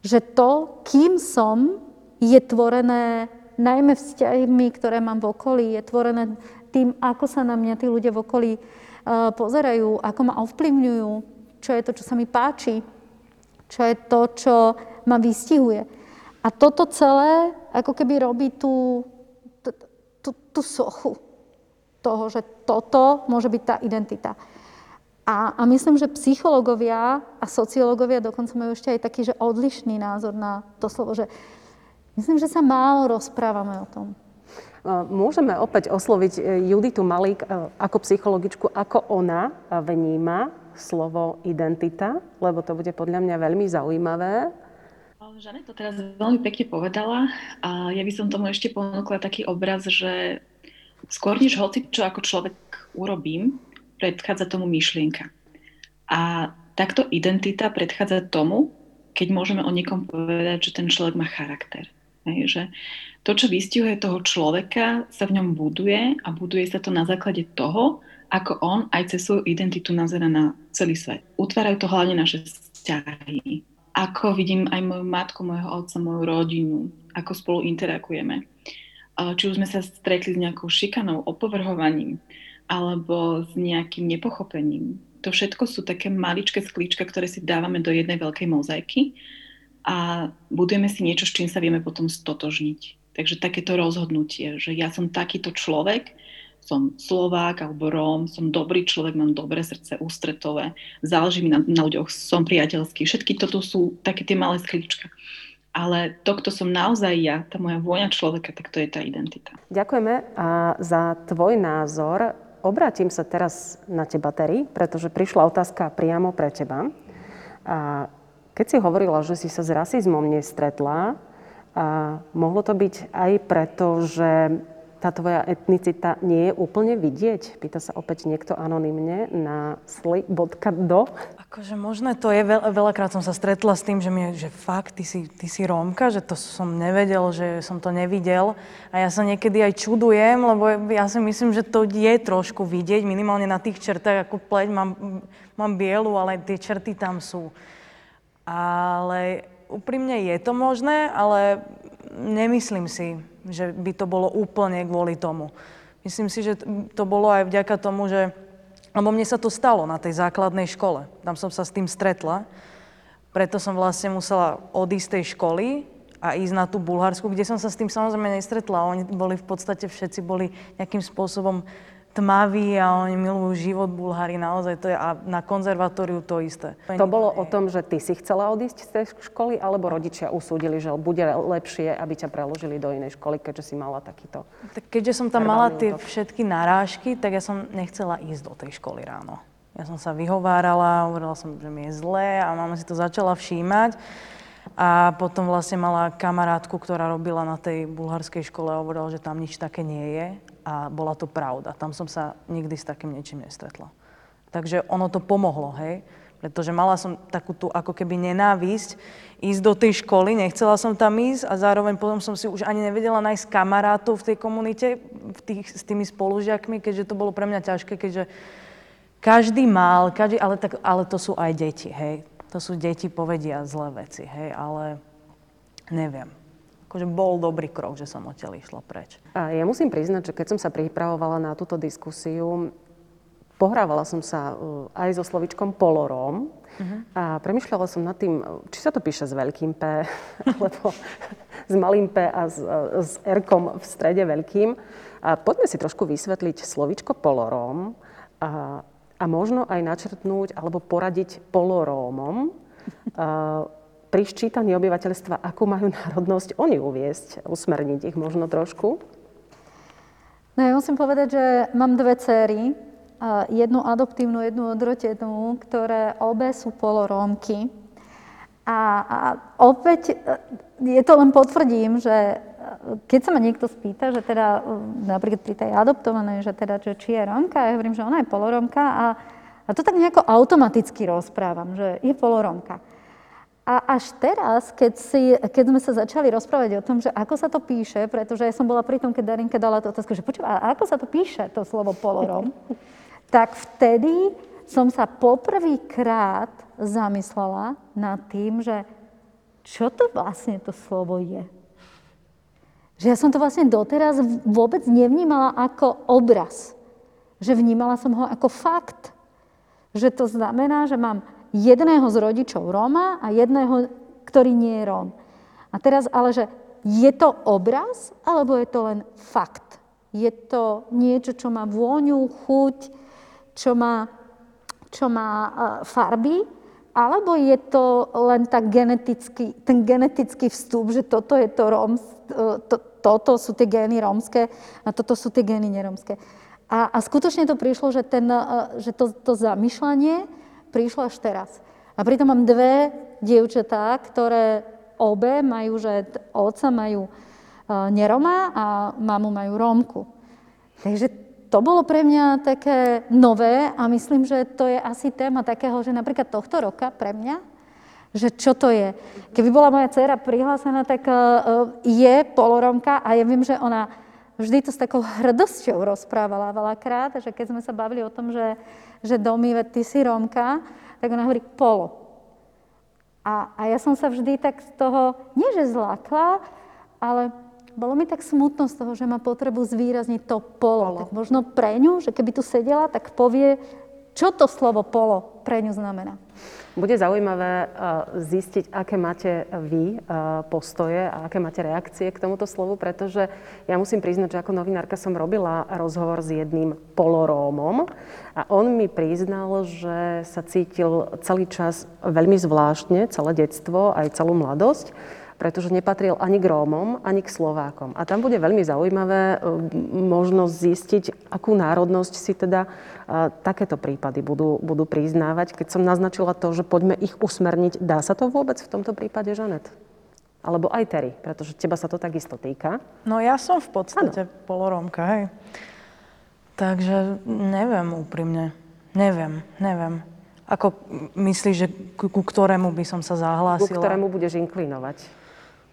že to, kým som, je tvorené najmä vzťahmi, ktoré mám v okolí, je tvorené tým, ako sa na mňa tí ľudia v okolí uh, pozerajú, ako ma ovplyvňujú, čo je to, čo sa mi páči, čo je to, čo ma vystihuje. A toto celé ako keby robí tú, tú, tú, sochu toho, že toto môže byť tá identita. A, a myslím, že psychológovia a sociológovia dokonca majú ešte aj taký, že odlišný názor na to slovo, že myslím, že sa málo rozprávame o tom. Môžeme opäť osloviť e, Juditu Malík e, ako psychologičku, ako ona vníma slovo identita, lebo to bude podľa mňa veľmi zaujímavé. Žane to teraz veľmi pekne povedala a ja by som tomu ešte ponúkla taký obraz, že skôr než hoci čo ako človek urobím, predchádza tomu myšlienka. A takto identita predchádza tomu, keď môžeme o niekom povedať, že ten človek má charakter. Hej, že to, čo vystihuje toho človeka, sa v ňom buduje a buduje sa to na základe toho, ako on aj cez svoju identitu nazera na celý svet. Utvárajú to hlavne naše vzťahy ako vidím aj moju matku, môjho otca, moju rodinu, ako spolu interagujeme. Či už sme sa stretli s nejakou šikanou, opovrhovaním, alebo s nejakým nepochopením. To všetko sú také maličké sklíčka, ktoré si dávame do jednej veľkej mozaiky a budujeme si niečo, s čím sa vieme potom stotožniť. Takže takéto rozhodnutie, že ja som takýto človek, som Slovák alebo Róm, som dobrý človek, mám dobré srdce, ústretové, záleží mi na, na ľuďoch, som priateľský. Všetky toto sú také tie malé sklíčka. Ale to, kto som naozaj ja, tá moja vôňa človeka, tak to je tá identita. Ďakujeme a za tvoj názor. Obrátim sa teraz na teba, Terry, pretože prišla otázka priamo pre teba. A keď si hovorila, že si sa s rasizmom nestretla, a mohlo to byť aj preto, že tá tvoja etnicita nie je úplne vidieť? Pýta sa opäť niekto anonymne na sli.do. Akože možné to je, veľ, veľakrát som sa stretla s tým, že mi že fakt, ty si, ty si Rómka, že to som nevedel, že som to nevidel. A ja sa niekedy aj čudujem, lebo ja si myslím, že to je trošku vidieť, minimálne na tých čertách, ako pleť mám, mám bielu, ale tie čerty tam sú. Ale úprimne je to možné, ale nemyslím si, že by to bolo úplne kvôli tomu. Myslím si, že to bolo aj vďaka tomu, že... Lebo mne sa to stalo na tej základnej škole. Tam som sa s tým stretla. Preto som vlastne musela odísť z tej školy a ísť na tú Bulharsku, kde som sa s tým samozrejme nestretla. Oni boli v podstate všetci boli nejakým spôsobom tmaví a oni milujú život Bulhári, naozaj to je a na konzervatóriu to isté. To bolo o tom, že ty si chcela odísť z tej školy, alebo rodičia usúdili, že bude lepšie, aby ťa preložili do inej školy, keďže si mala takýto... Tak keďže som tam mala tie útok. všetky narážky, tak ja som nechcela ísť do tej školy ráno. Ja som sa vyhovárala, hovorila som, že mi je zlé a mama si to začala všímať. A potom vlastne mala kamarátku, ktorá robila na tej bulharskej škole a hovorila, že tam nič také nie je a bola to pravda. Tam som sa nikdy s takým niečím nestretla. Takže ono to pomohlo, hej? Pretože mala som takú tú ako keby nenávisť ísť do tej školy, nechcela som tam ísť a zároveň potom som si už ani nevedela nájsť kamarátov v tej komunite, v tých, s tými spolužiakmi, keďže to bolo pre mňa ťažké, keďže každý mal, každý, ale, tak, ale to sú aj deti, hej. To sú deti, povedia zlé veci, hej, ale neviem akože bol dobrý krok, že som odtiaľ išla preč. A ja musím priznať, že keď som sa pripravovala na túto diskusiu, pohrávala som sa uh, aj so slovičkom polorom uh-huh. a premyšľala som nad tým, či sa to píše s veľkým P, alebo s malým P a s, uh, s r v strede veľkým. A poďme si trošku vysvetliť slovičko polorom a, a možno aj načrtnúť alebo poradiť polorómom. Pri ščítaní obyvateľstva, akú majú národnosť oni uviesť, usmerniť ich možno trošku? No ja musím povedať, že mám dve céry, jednu adoptívnu, jednu odrotenú, ktoré obe sú polorómky. A, a opäť, e, je to len potvrdím, že e, keď sa ma niekto spýta, že teda e, napríklad pri tej adoptovanej, že teda, že či je Rómka, ja hovorím, že ona je polorómka a, a to tak nejako automaticky rozprávam, že je polorómka. A až teraz, keď, si, keď sme sa začali rozprávať o tom, že ako sa to píše, pretože ja som bola pri tom, keď Darinka dala tú otázku, že počúva, a ako sa to píše, to slovo polorom, tak vtedy som sa poprvýkrát zamyslela nad tým, že čo to vlastne to slovo je. Že ja som to vlastne doteraz vôbec nevnímala ako obraz. Že vnímala som ho ako fakt. Že to znamená, že mám jedného z rodičov Róma a jedného, ktorý nie je Róm. A teraz ale, že je to obraz, alebo je to len fakt? Je to niečo, čo má vôňu, chuť, čo má, čo má uh, farby, alebo je to len tak genetický, ten genetický vstup, že toto je to Róm, to, toto sú tie gény rómske a toto sú tie gény nerómske. A, a skutočne to prišlo, že, ten, že to, to zamýšľanie prišlo až teraz. A pritom mám dve dievčatá, ktoré obe majú, že otca majú e, neroma a mamu majú rómku. Takže to bolo pre mňa také nové a myslím, že to je asi téma takého, že napríklad tohto roka pre mňa, že čo to je. Keby bola moja dcera prihlásená, tak e, je poloromka a ja viem, že ona vždy to s takou hrdosťou rozprávala veľakrát, že keď sme sa bavili o tom, že že domy, ty si Rómka, tak ona hovorí polo. A, a ja som sa vždy tak z toho, nie že zlákla, ale bolo mi tak smutno z toho, že má potrebu zvýrazniť to polo. polo. Tak možno pre ňu, že keby tu sedela, tak povie, čo to slovo polo pre ňu znamená. Bude zaujímavé zistiť, aké máte vy postoje a aké máte reakcie k tomuto slovu, pretože ja musím priznať, že ako novinárka som robila rozhovor s jedným polorómom a on mi priznal, že sa cítil celý čas veľmi zvláštne, celé detstvo, aj celú mladosť pretože nepatril ani k Rómom, ani k Slovákom. A tam bude veľmi zaujímavé možnosť zistiť, akú národnosť si teda takéto prípady budú, budú priznávať. Keď som naznačila to, že poďme ich usmerniť, dá sa to vôbec v tomto prípade, Žanet? Alebo aj Terry, pretože teba sa to takisto týka. No ja som v podstate ano. polorómka, hej. Takže neviem úprimne. Neviem, neviem. Ako myslíš, že ku, ku ktorému by som sa zahlásila? Ku ktorému budeš inklinovať?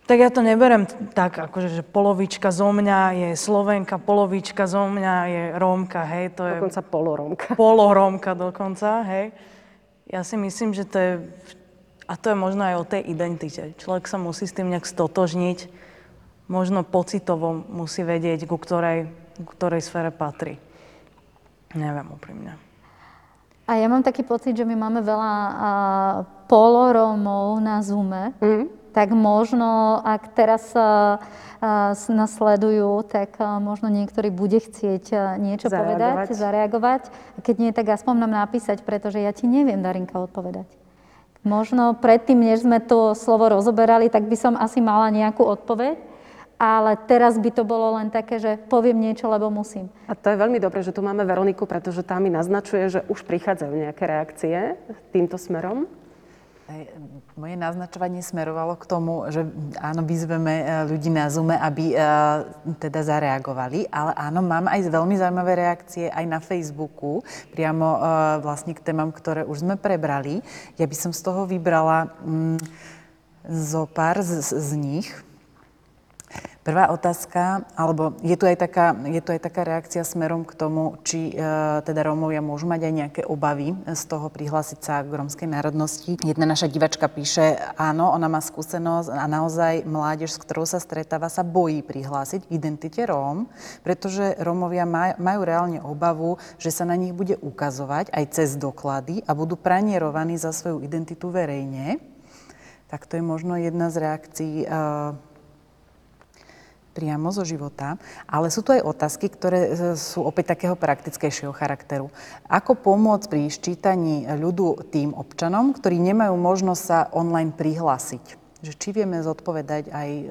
Tak ja to neberem tak, akože, že polovička zo mňa je Slovenka, polovička zo mňa je Rómka, hej, to je... Dokonca polorómka. Polorómka dokonca, hej. Ja si myslím, že to je... A to je možno aj o tej identite. Človek sa musí s tým nejak stotožniť. Možno pocitovo musí vedieť, ku ktorej, ku ktorej sfére patrí. Neviem úprimne. A ja mám taký pocit, že my máme veľa uh, polorómov na Zoome. Mm tak možno, ak teraz nás sledujú, tak uh, možno niektorý bude chcieť niečo zareagovať. povedať, zareagovať. A keď nie, tak aspoň nám napísať, pretože ja ti neviem, Darinka, odpovedať. Možno predtým, než sme to slovo rozoberali, tak by som asi mala nejakú odpoveď, ale teraz by to bolo len také, že poviem niečo, lebo musím. A to je veľmi dobré, že tu máme Veroniku, pretože tá mi naznačuje, že už prichádzajú nejaké reakcie týmto smerom. Moje naznačovanie smerovalo k tomu, že áno, vyzveme e, ľudí na Zoome, aby uh, teda zareagovali, ale áno, mám aj veľmi zaujímavé reakcie aj na Facebooku, priamo uh, vlastne k témam, ktoré už sme prebrali. Ja by som z toho vybrala um, zo pár z, z nich. Prvá otázka, alebo je tu aj taká, je tu aj taká reakcia smerom k tomu, či e, teda Rómovia môžu mať aj nejaké obavy z toho prihlásiť sa k rómskej národnosti. Jedna naša divačka píše, áno, ona má skúsenosť a naozaj mládež, s ktorou sa stretáva, sa bojí prihlásiť identite Róm, pretože Rómovia maj, majú reálne obavu, že sa na nich bude ukazovať aj cez doklady a budú pranierovaní za svoju identitu verejne. Tak to je možno jedna z reakcií e, priamo zo života, ale sú tu aj otázky, ktoré e, sú opäť takého praktickejšieho charakteru. Ako pomôcť pri ščítaní ľudu tým občanom, ktorí nemajú možnosť sa online prihlásiť? Že či vieme zodpovedať aj e,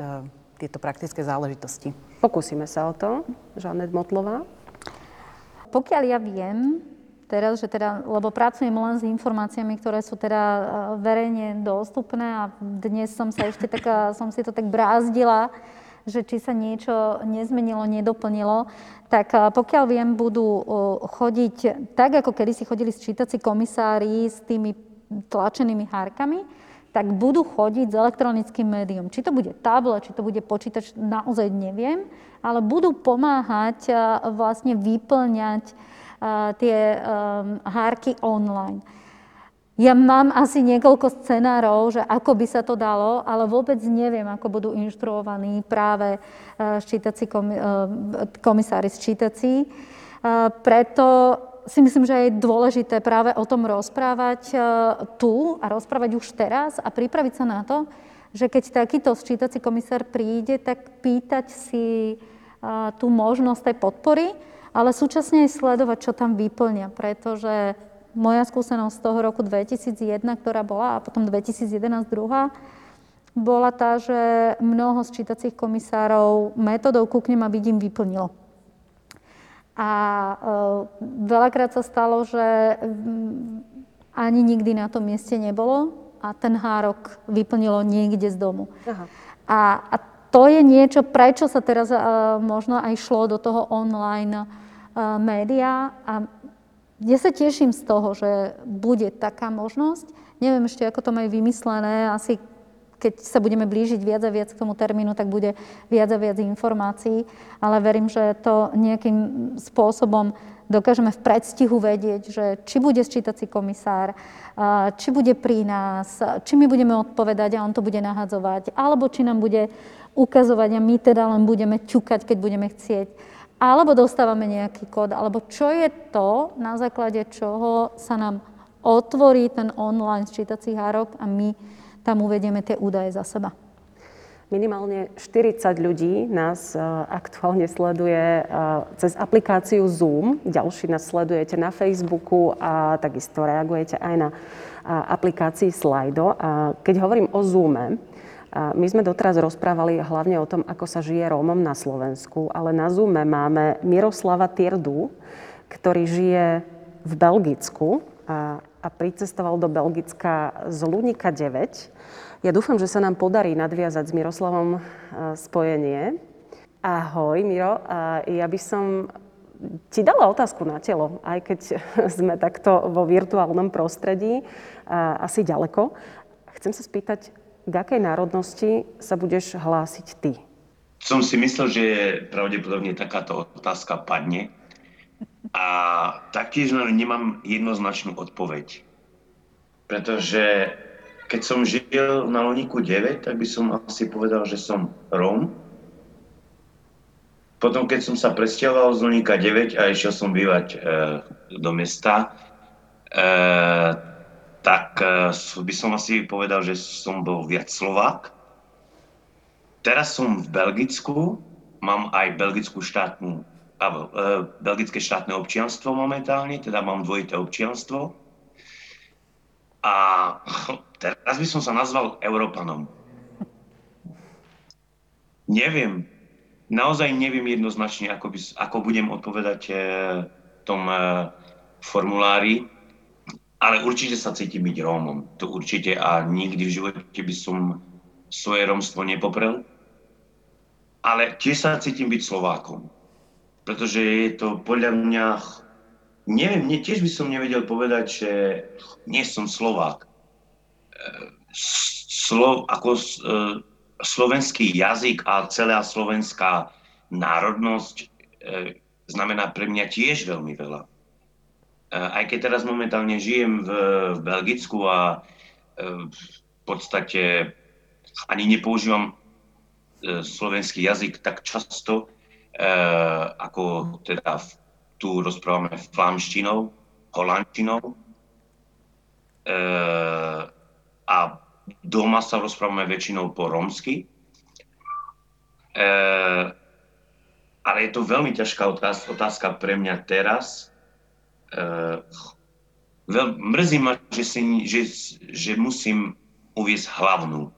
tieto praktické záležitosti? Pokúsime sa o to. Žanet Motlová. Pokiaľ ja viem, teraz, že teda, lebo pracujem len s informáciami, ktoré sú teda e, verejne dostupné a dnes som sa ešte taká, som si to tak brázdila, že či sa niečo nezmenilo, nedoplnilo, tak pokiaľ viem, budú chodiť tak, ako kedy si chodili sčítací komisári s tými tlačenými hárkami, tak budú chodiť s elektronickým médium. Či to bude tablet, či to bude počítač, naozaj neviem, ale budú pomáhať vlastne vyplňať tie hárky online. Ja mám asi niekoľko scenárov, že ako by sa to dalo, ale vôbec neviem, ako budú inštruovaní práve ščítací e, e, komisári sčítací. E, preto si myslím, že je dôležité práve o tom rozprávať tu a rozprávať už teraz a pripraviť sa na to, že keď takýto sčítací komisár príde, tak pýtať si tú možnosť tej podpory, ale súčasne aj sledovať, čo tam vyplňa, pretože moja skúsenosť z toho roku 2001, ktorá bola, a potom 2011 druhá, bola tá, že mnoho sčítacích komisárov metodou kúknem a vidím vyplnilo. A e, veľakrát sa stalo, že mm, ani nikdy na tom mieste nebolo a ten hárok vyplnilo niekde z domu. Aha. A, a to je niečo, prečo sa teraz e, možno aj šlo do toho online e, média a ja sa teším z toho, že bude taká možnosť. Neviem ešte, ako to majú vymyslené. Asi keď sa budeme blížiť viac a viac k tomu termínu, tak bude viac a viac informácií. Ale verím, že to nejakým spôsobom dokážeme v predstihu vedieť, že či bude sčítací komisár, či bude pri nás, či my budeme odpovedať a on to bude nahadzovať, alebo či nám bude ukazovať a my teda len budeme ťukať, keď budeme chcieť alebo dostávame nejaký kód, alebo čo je to, na základe čoho sa nám otvorí ten online sčítací hárok a my tam uvedieme tie údaje za seba. Minimálne 40 ľudí nás aktuálne sleduje cez aplikáciu Zoom. Ďalší nás sledujete na Facebooku a takisto reagujete aj na aplikácii Slido. A keď hovorím o Zoome, my sme doteraz rozprávali hlavne o tom, ako sa žije Rómom na Slovensku, ale na Zoome máme Miroslava Tierdu, ktorý žije v Belgicku a, a pricestoval do Belgicka z Lunika 9. Ja dúfam, že sa nám podarí nadviazať s Miroslavom spojenie. Ahoj, Miro. Ja by som ti dala otázku na telo, aj keď sme takto vo virtuálnom prostredí, asi ďaleko. Chcem sa spýtať, k akej národnosti sa budeš hlásiť ty? Som si myslel, že pravdepodobne takáto otázka padne. A taktiež nemám jednoznačnú odpoveď. Pretože keď som žil na Loniku 9, tak by som asi povedal, že som Róm. Potom, keď som sa presťahoval z Lonika 9 a išiel som bývať e, do mesta, e, tak e, by som asi povedal, že som bol viac Slovák. Teraz som v Belgicku, mám aj belgickú štátnu, alebo, e, belgické štátne občianstvo momentálne, teda mám dvojité občianstvo. A teraz by som sa nazval Európanom. Neviem, naozaj neviem jednoznačne, ako, by, ako budem odpovedať e, tom e, formulári, ale určite sa cítim byť Rómom. To určite a nikdy v živote by som svoje rómstvo nepoprel. Ale tiež sa cítim byť Slovákom. Pretože je to podľa mňa... Neviem, nie, tiež by som nevedel povedať, že nie som Slovák. E, slo, ako e, slovenský jazyk a celá slovenská národnosť e, znamená pre mňa tiež veľmi veľa aj keď teraz momentálne žijem v, v Belgicku a e, v podstate ani nepoužívam e, slovenský jazyk tak často, e, ako teda tu rozprávame flámštinou, holandštinou. A doma sa rozprávame väčšinou po romsky. Ale je to veľmi ťažká otázka pre mňa teraz, veľ, mrzí ma, že, si, že, že musím uviezť hlavnú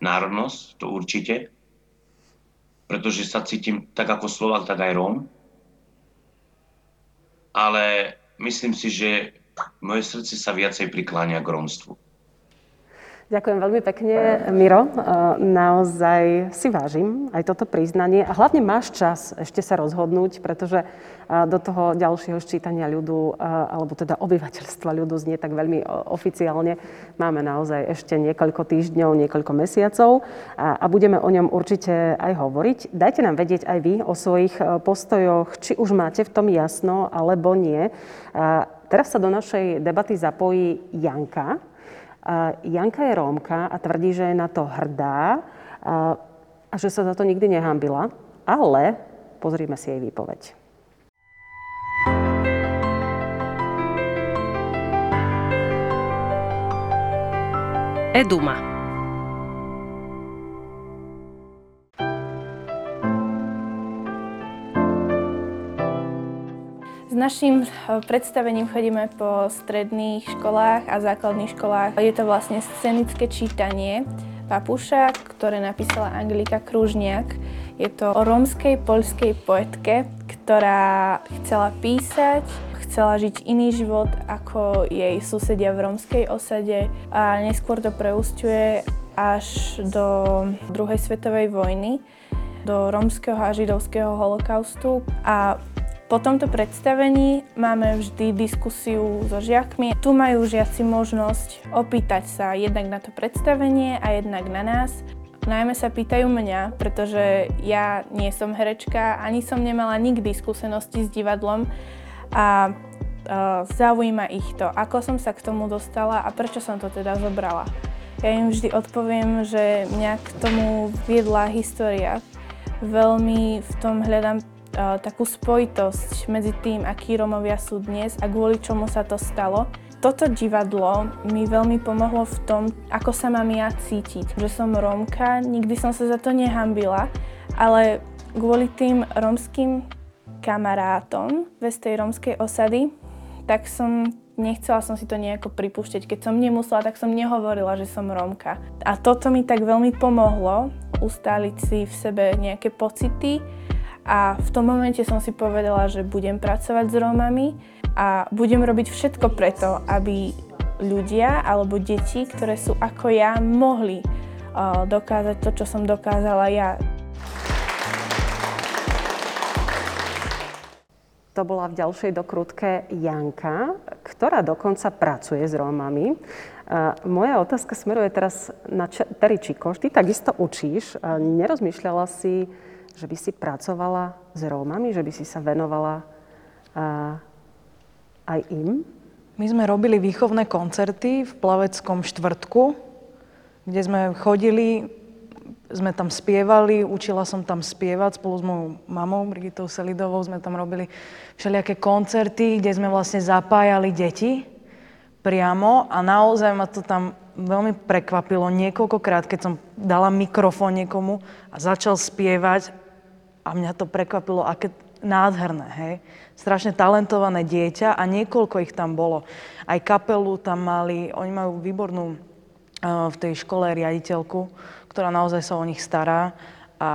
národnosť, to určite, pretože sa cítim tak ako Slovak, tak aj Róm. Ale myslím si, že moje srdce sa viacej prikláňa k rómstvu. Ďakujem veľmi pekne, Miro. Naozaj si vážim aj toto priznanie. A hlavne máš čas ešte sa rozhodnúť, pretože do toho ďalšieho ščítania ľudu, alebo teda obyvateľstva ľudu znie tak veľmi oficiálne. Máme naozaj ešte niekoľko týždňov, niekoľko mesiacov a, budeme o ňom určite aj hovoriť. Dajte nám vedieť aj vy o svojich postojoch, či už máte v tom jasno, alebo nie. Teraz sa do našej debaty zapojí Janka. Janka je Rómka a tvrdí, že je na to hrdá a, a že sa za to nikdy nehambila. Ale pozrime si jej výpoveď. Eduma. S našim eh, predstavením chodíme po stredných školách a základných školách. Je to vlastne scenické čítanie Papuša, ktoré napísala Anglika Kružniak. Je to o rómskej poľskej poetke, ktorá chcela písať, chcela žiť iný život ako jej susedia v rómskej osade a neskôr to preústiuje až do druhej svetovej vojny, do rómskeho a židovského holokaustu a po tomto predstavení máme vždy diskusiu so žiakmi. Tu majú žiaci možnosť opýtať sa jednak na to predstavenie a jednak na nás. Najmä sa pýtajú mňa, pretože ja nie som herečka, ani som nemala nikdy skúsenosti s divadlom a zaujíma ich to, ako som sa k tomu dostala a prečo som to teda zobrala. Ja im vždy odpoviem, že mňa k tomu viedla história. Veľmi v tom hľadám takú spojitosť medzi tým, akí Romovia sú dnes a kvôli čomu sa to stalo. Toto divadlo mi veľmi pomohlo v tom, ako sa mám ja cítiť. Že som Rómka, nikdy som sa za to nehambila, ale kvôli tým rómskym kamarátom z tej rómskej osady, tak som nechcela som si to nejako pripúšťať. Keď som nemusela, tak som nehovorila, že som Rómka. A toto mi tak veľmi pomohlo ustáliť si v sebe nejaké pocity a v tom momente som si povedala, že budem pracovať s Rómami a budem robiť všetko preto, aby ľudia alebo deti, ktoré sú ako ja, mohli uh, dokázať to, čo som dokázala ja. To bola v ďalšej dokrutke Janka, ktorá dokonca pracuje s Rómami. Moja otázka smeruje teraz na Terry. Ty takisto učíš. Nerozmýšľala si, že by si pracovala s Rómami, že by si sa venovala aj im? My sme robili výchovné koncerty v Plaveckom štvrtku, kde sme chodili sme tam spievali, učila som tam spievať spolu s mojou mamou, Brigitou Selidovou, sme tam robili všelijaké koncerty, kde sme vlastne zapájali deti priamo a naozaj ma to tam veľmi prekvapilo niekoľkokrát, keď som dala mikrofón niekomu a začal spievať a mňa to prekvapilo, aké nádherné, hej. Strašne talentované dieťa a niekoľko ich tam bolo. Aj kapelu tam mali, oni majú výbornú uh, v tej škole riaditeľku, ktorá naozaj sa o nich stará a,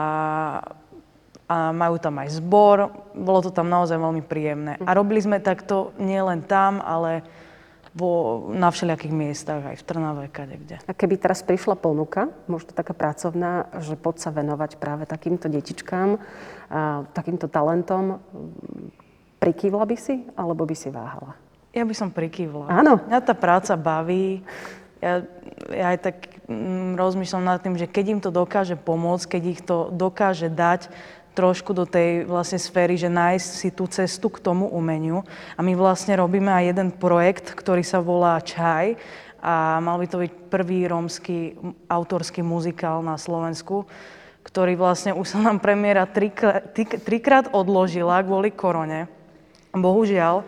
a majú tam aj zbor. Bolo to tam naozaj veľmi príjemné. A robili sme takto nielen tam, ale vo, na všelijakých miestach, aj v Trnave, kade kde. A keby teraz prišla ponuka, možno taká pracovná, že poď sa venovať práve takýmto detičkám, a takýmto talentom, prikývla by si, alebo by si váhala? Ja by som prikývla. Áno. Mňa tá práca baví. Ja, ja aj tak mm, rozmýšľam nad tým, že keď im to dokáže pomôcť, keď ich to dokáže dať trošku do tej vlastne sféry, že nájsť si tú cestu k tomu umeniu. A my vlastne robíme aj jeden projekt, ktorý sa volá Čaj a mal by to byť prvý rómsky autorský muzikál na Slovensku, ktorý vlastne už sa nám premiéra trikrát, trikrát odložila kvôli korone. Bohužiaľ,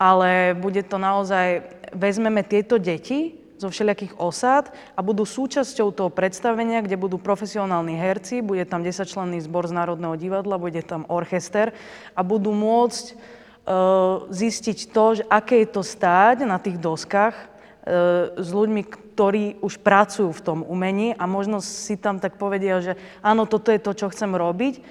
ale bude to naozaj, vezmeme tieto deti, zo všelijakých osád a budú súčasťou toho predstavenia, kde budú profesionálni herci, bude tam 10-členný zbor z Národného divadla, bude tam orchester a budú môcť uh, zistiť to, že aké je to stáť na tých doskách uh, s ľuďmi, ktorí už pracujú v tom umení a možno si tam tak povedia, že áno, toto je to, čo chcem robiť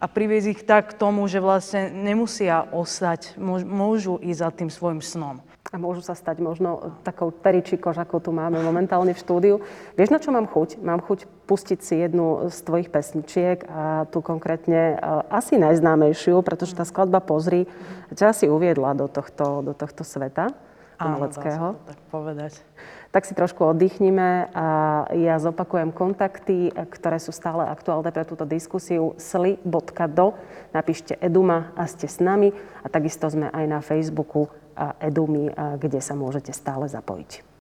a priviesť ich tak k tomu, že vlastne nemusia ostať, môžu ísť za tým svojim snom a môžu sa stať možno takou teriči ako tu máme momentálne v štúdiu. Vieš, na čo mám chuť? Mám chuť pustiť si jednu z tvojich pesničiek a tu konkrétne asi najznámejšiu, pretože tá skladba Pozri ťa asi uviedla do tohto, do tohto sveta umeleckého. tak povedať. Tak si trošku oddychnime a ja zopakujem kontakty, ktoré sú stále aktuálne pre túto diskusiu. sli.do, napíšte Eduma a ste s nami a takisto sme aj na Facebooku Edumy, kde sa môžete stále zapojiť.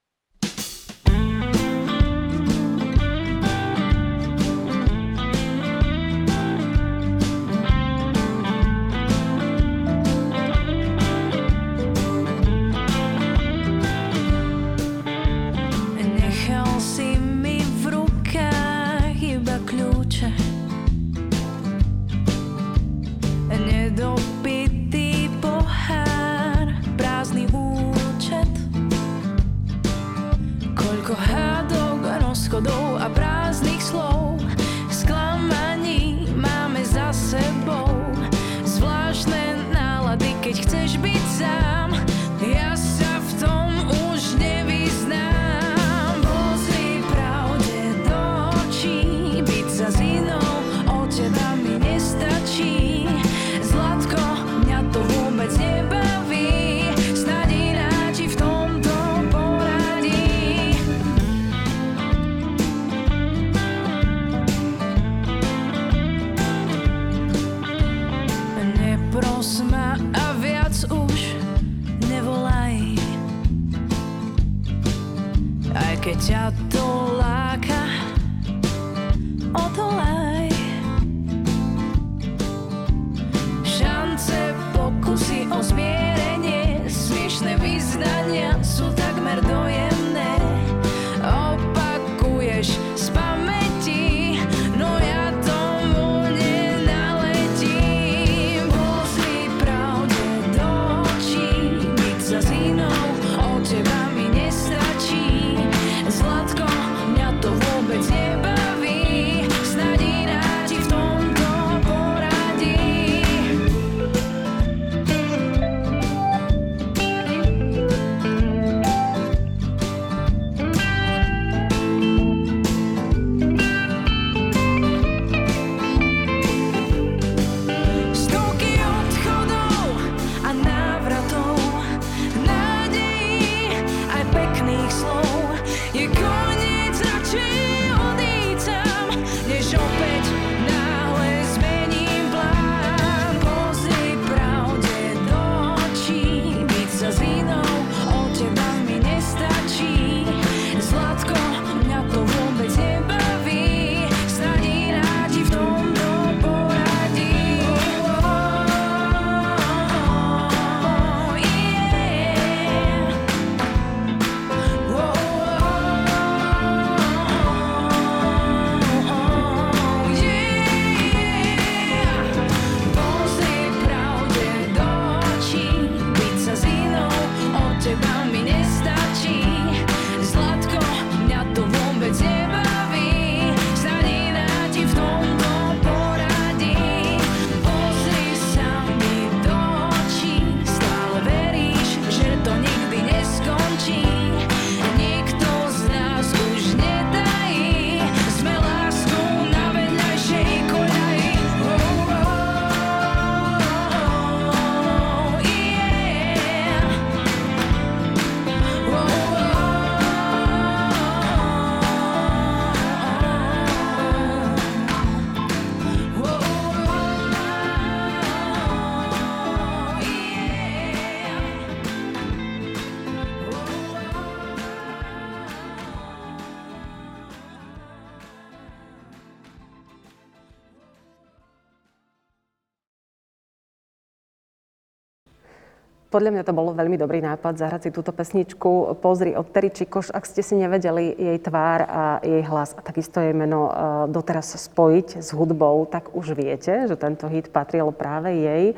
Podľa mňa to bolo veľmi dobrý nápad zahrať si túto pesničku. Pozri od Terry Čikoš, ak ste si nevedeli jej tvár a jej hlas a takisto jej meno doteraz spojiť s hudbou, tak už viete, že tento hit patril práve jej.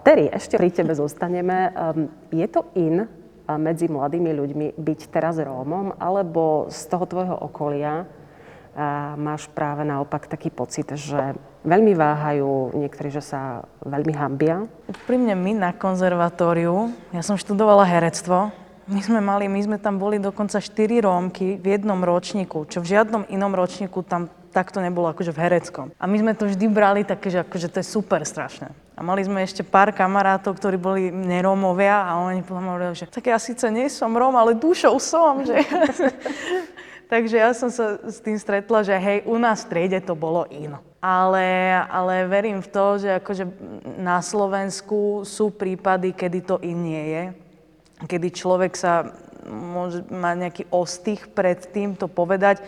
Terry, ešte pri tebe zostaneme. Ehm, je to in medzi mladými ľuďmi byť teraz Rómom, alebo z toho tvojho okolia máš práve naopak taký pocit, že veľmi váhajú, niektorí, že sa veľmi hambia? Úprimne my na konzervatóriu, ja som študovala herectvo, my sme mali, my sme tam boli dokonca 4 Rómky v jednom ročníku, čo v žiadnom inom ročníku tam takto nebolo akože v hereckom. A my sme to vždy brali také, že akože to je super strašné. A mali sme ešte pár kamarátov, ktorí boli nerómovia a oni hovorili, že tak ja síce nie som Róm, ale dušou som. Že... Takže ja som sa s tým stretla, že hej, u nás v triede to bolo in. Ale, ale verím v to, že akože na Slovensku sú prípady, kedy to in nie je. Kedy človek sa môže mať nejaký ostých pred tým to povedať.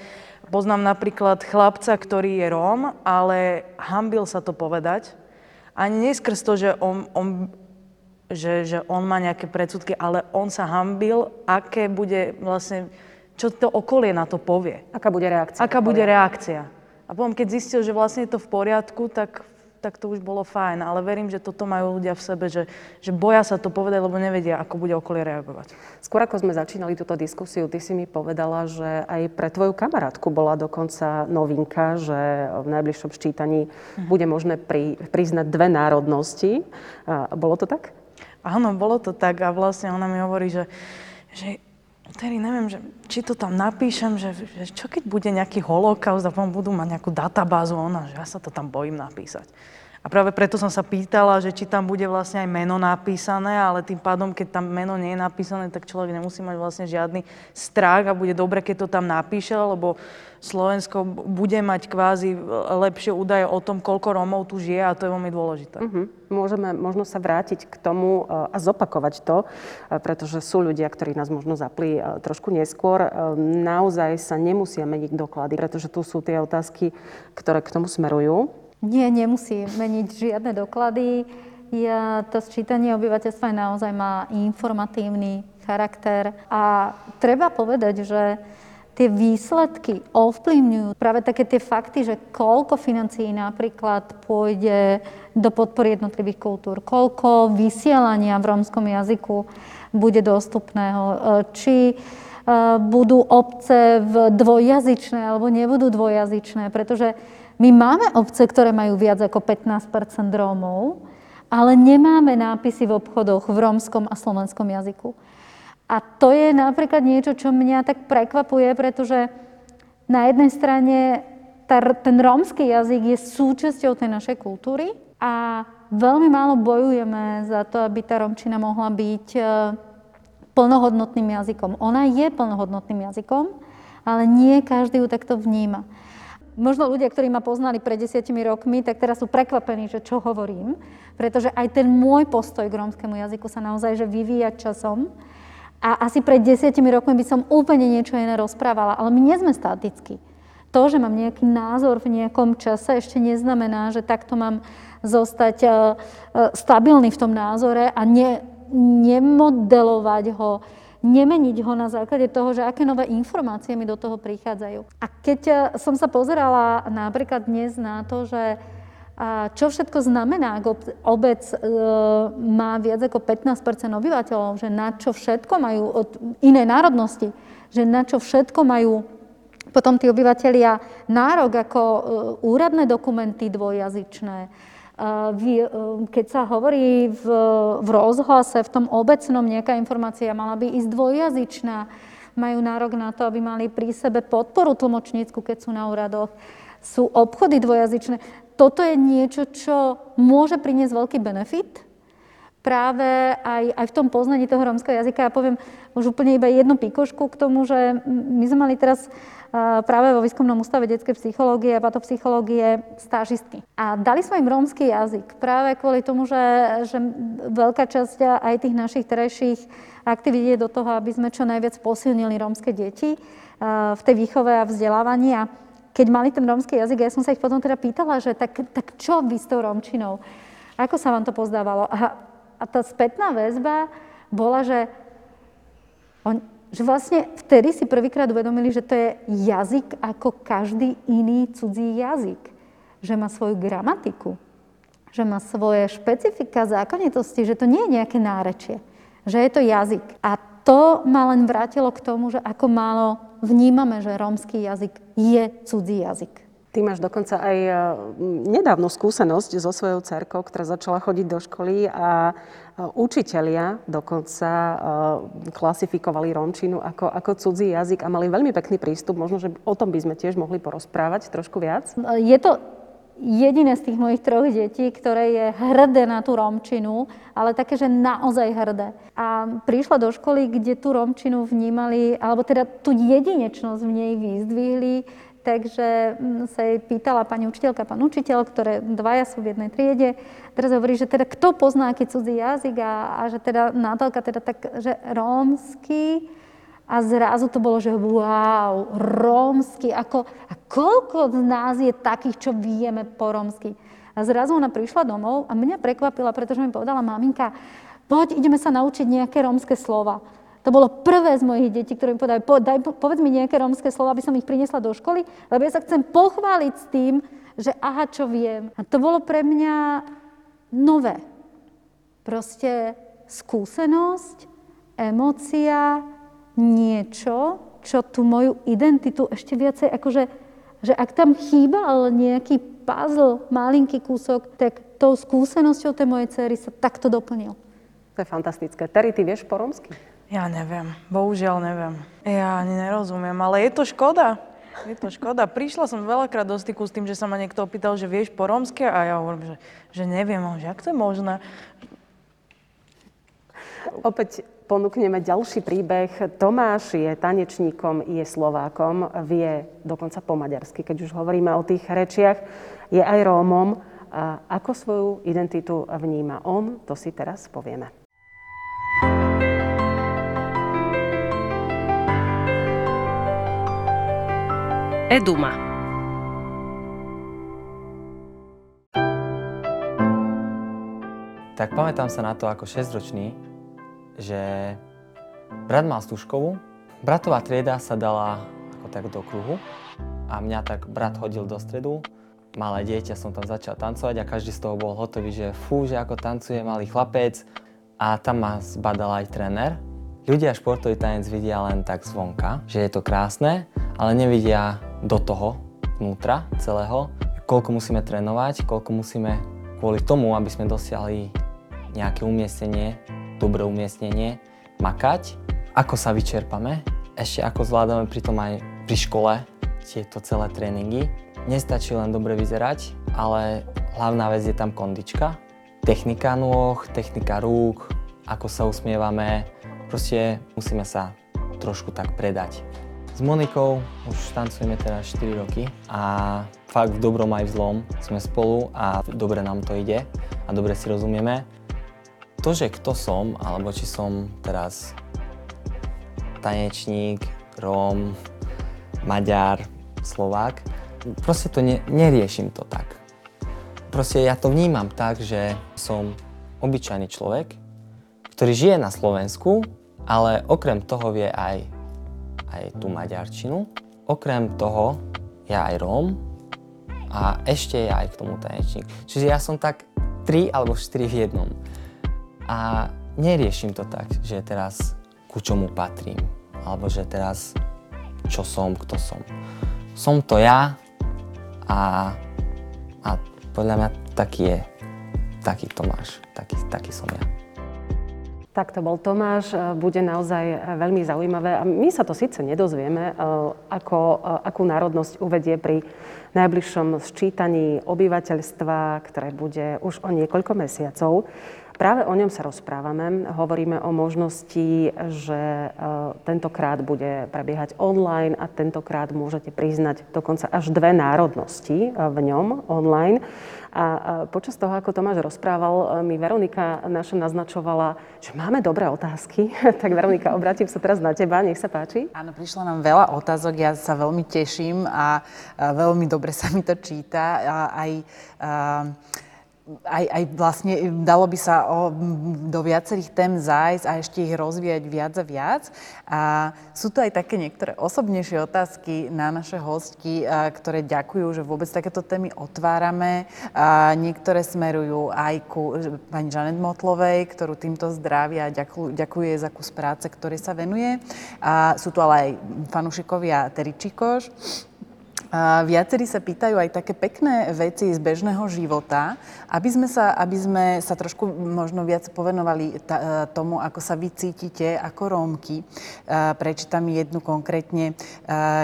Poznám napríklad chlapca, ktorý je Róm, ale hambil sa to povedať. Ani neskrz to, že on, on že, že on má nejaké predsudky, ale on sa hambil, aké bude vlastne čo to okolie na to povie. Aká bude reakcia? Aká bude reakcia. A potom, keď zistil, že vlastne je to v poriadku, tak, tak to už bolo fajn. Ale verím, že toto majú ľudia v sebe, že, že boja sa to povedať, lebo nevedia, ako bude okolie reagovať. Skôr ako sme začínali túto diskusiu, ty si mi povedala, že aj pre tvoju kamarátku bola dokonca novinka, že v najbližšom ščítaní mhm. bude možné pri, priznať dve národnosti. A bolo to tak? Áno, bolo to tak a vlastne ona mi hovorí, že, že Tedy neviem, že, či to tam napíšem, že, že čo keď bude nejaký holokaust a potom budú mať nejakú databázu ona, že ja sa to tam bojím napísať. A práve preto som sa pýtala, že či tam bude vlastne aj meno napísané, ale tým pádom, keď tam meno nie je napísané, tak človek nemusí mať vlastne žiadny strach a bude dobre, keď to tam napíše, lebo Slovensko bude mať kvázi lepšie údaje o tom, koľko Rómov tu žije a to je veľmi dôležité. Uh-huh. Môžeme možno sa vrátiť k tomu e, a zopakovať to, e, pretože sú ľudia, ktorí nás možno zapli e, trošku neskôr. Naozaj sa nemusia meniť doklady, pretože tu sú tie otázky, ktoré k tomu smerujú. Nie, nemusí meniť žiadne doklady. Ja, to sčítanie obyvateľstva naozaj má informatívny charakter a treba povedať, že tie výsledky ovplyvňujú práve také tie fakty, že koľko financií napríklad pôjde do podpory jednotlivých kultúr, koľko vysielania v rómskom jazyku bude dostupného, či e, budú obce v dvojjazyčné alebo nebudú dvojjazyčné, pretože my máme obce, ktoré majú viac ako 15 Rómov, ale nemáme nápisy v obchodoch v rómskom a slovenskom jazyku. A to je napríklad niečo, čo mňa tak prekvapuje, pretože na jednej strane tá, ten rómsky jazyk je súčasťou tej našej kultúry a veľmi málo bojujeme za to, aby tá romčina mohla byť e, plnohodnotným jazykom. Ona je plnohodnotným jazykom, ale nie každý ju takto vníma možno ľudia, ktorí ma poznali pred desiatimi rokmi, tak teraz sú prekvapení, že čo hovorím, pretože aj ten môj postoj k rómskému jazyku sa naozaj že vyvíja časom. A asi pred desiatimi rokmi by som úplne niečo iné rozprávala, ale my nie sme statickí. To, že mám nejaký názor v nejakom čase, ešte neznamená, že takto mám zostať uh, uh, stabilný v tom názore a ne, nemodelovať ho nemeniť ho na základe toho, že aké nové informácie mi do toho prichádzajú. A keď eh, som sa pozerala napríklad dnes na to, že čo všetko znamená, ak obec eh, má viac ako 15% obyvateľov, že na čo všetko majú od inej národnosti, že na čo všetko majú potom tí obyvateľia nárok ako eh, úradné dokumenty dvojjazyčné, keď sa hovorí v, v rozhlase, v tom obecnom nejaká informácia mala by ísť dvojjazyčná, majú nárok na to, aby mali pri sebe podporu tlmočnícku, keď sú na úradoch, sú obchody dvojazyčné. Toto je niečo, čo môže priniesť veľký benefit práve aj, aj v tom poznaní toho rómskeho jazyka. Ja poviem už úplne iba jednu pikošku k tomu, že my sme mali teraz práve vo výskumnom ústave detskej psychológie a patopsychológie stážistky. A dali sme im rómsky jazyk práve kvôli tomu, že, že veľká časť aj tých našich terajších aktivít je do toho, aby sme čo najviac posilnili rómske deti v tej výchove a vzdelávaní. A keď mali ten rómsky jazyk, ja som sa ich potom teda pýtala, že tak, tak čo vy s tou rómčinou? Ako sa vám to pozdávalo? A a tá spätná väzba bola, že, on, že vlastne vtedy si prvýkrát uvedomili, že to je jazyk ako každý iný cudzí jazyk. Že má svoju gramatiku, že má svoje špecifika, zákonitosti, že to nie je nejaké nárečie, že je to jazyk. A to ma len vrátilo k tomu, že ako málo vnímame, že rómsky jazyk je cudzí jazyk. Ty máš dokonca aj e, nedávnu skúsenosť so svojou cerkou, ktorá začala chodiť do školy a e, učitelia dokonca e, klasifikovali romčinu ako, ako cudzí jazyk a mali veľmi pekný prístup. Možno, že o tom by sme tiež mohli porozprávať trošku viac. Je to jediné z tých mojich troch detí, ktoré je hrdé na tú romčinu, ale také, že naozaj hrdé. A prišla do školy, kde tú romčinu vnímali, alebo teda tú jedinečnosť v nej vyzdvihli, Takže mm, sa jej pýtala pani učiteľka, pán učiteľ, ktoré dvaja sú v jednej triede. Teraz hovorí, že teda kto pozná aký cudzí jazyk a, a že teda Natálka teda tak, že rómsky. A zrazu to bolo, že wow, rómsky, ako, a koľko z nás je takých, čo vieme po rómsky. A zrazu ona prišla domov a mňa prekvapila, pretože mi povedala maminka, poď, ideme sa naučiť nejaké rómske slova. To bolo prvé z mojich detí, ktoré mi povedali, po, daj, povedz mi nejaké rómske slova, aby som ich priniesla do školy, lebo ja sa chcem pochváliť s tým, že aha, čo viem. A to bolo pre mňa nové. Proste skúsenosť, emócia, niečo, čo tú moju identitu ešte viacej, akože, že ak tam chýba ale nejaký puzzle, malinký kúsok, tak tou skúsenosťou tej mojej cery sa takto doplnil. To je fantastické. Terry, ty vieš po romsky? Ja neviem, bohužiaľ neviem. Ja ani nerozumiem, ale je to škoda. Je to škoda. Prišla som veľakrát do styku s tým, že sa ma niekto opýtal, že vieš po rómske a ja hovorím, že, že neviem, že ak to je možné. Opäť ponúkneme ďalší príbeh. Tomáš je tanečníkom, je Slovákom, vie dokonca po maďarsky, keď už hovoríme o tých rečiach. Je aj Rómom. A ako svoju identitu vníma on, to si teraz povieme. Eduma. Tak pamätám sa na to ako 6-ročný, že brat mal stúškovú, bratová trieda sa dala ako tak do kruhu a mňa tak brat hodil do stredu. Malé dieťa som tam začal tancovať a každý z toho bol hotový, že fú, že ako tancuje malý chlapec. A tam ma zbadal aj tréner. Ľudia športový tanec vidia len tak zvonka, že je to krásne, ale nevidia do toho, vnútra celého, koľko musíme trénovať, koľko musíme kvôli tomu, aby sme dosiahli nejaké umiestnenie, dobré umiestnenie, makať, ako sa vyčerpame, ešte ako zvládame pritom aj pri škole tieto celé tréningy. Nestačí len dobre vyzerať, ale hlavná vec je tam kondička, technika nôh, technika rúk, ako sa usmievame, proste musíme sa trošku tak predať. S Monikou už tancujeme teraz 4 roky a fakt v dobrom aj v zlom sme spolu a dobre nám to ide a dobre si rozumieme. To, že kto som, alebo či som teraz tanečník, Róm, Maďar, Slovák, proste to ne, neriešim to tak. Proste ja to vnímam tak, že som obyčajný človek, ktorý žije na Slovensku, ale okrem toho vie aj aj tú maďarčinu. Okrem toho, ja aj Róm a ešte ja aj k tomu tanečník. Čiže ja som tak tri alebo štyri v jednom. A neriešim to tak, že teraz ku čomu patrím, alebo že teraz čo som, kto som. Som to ja a, a podľa mňa taký je, taký Tomáš, taký, taký som ja. Tak to bol Tomáš, e, bude naozaj e, veľmi zaujímavé. A my sa to síce nedozvieme, e, ako, akú národnosť uvedie pri najbližšom sčítaní obyvateľstva, ktoré bude už o niekoľko mesiacov. Práve o ňom sa rozprávame. Hovoríme o možnosti, že tentokrát bude prebiehať online a tentokrát môžete priznať dokonca až dve národnosti v ňom online. A počas toho, ako Tomáš rozprával, mi Veronika naša naznačovala, že máme dobré otázky. tak Veronika, obrátim sa teraz na teba, nech sa páči. Áno, prišlo nám veľa otázok, ja sa veľmi teším a veľmi dobre sa mi to číta. A aj a, aj, aj vlastne dalo by sa o, do viacerých tém zájsť a ešte ich rozvíjať viac a viac. A sú tu aj také niektoré osobnejšie otázky na naše hostky, a, ktoré ďakujú, že vôbec takéto témy otvárame. A niektoré smerujú aj ku pani Žanet Motlovej, ktorú týmto zdraví a ďakujú, ďakuje za kus práce, ktorý sa venuje. A sú tu ale aj fanúšikovia Teričikoš, a viacerí sa pýtajú aj také pekné veci z bežného života, aby sme sa, aby sme sa trošku možno viac povenovali ta, tomu, ako sa vy cítite ako Rómky. Prečítam jednu konkrétne,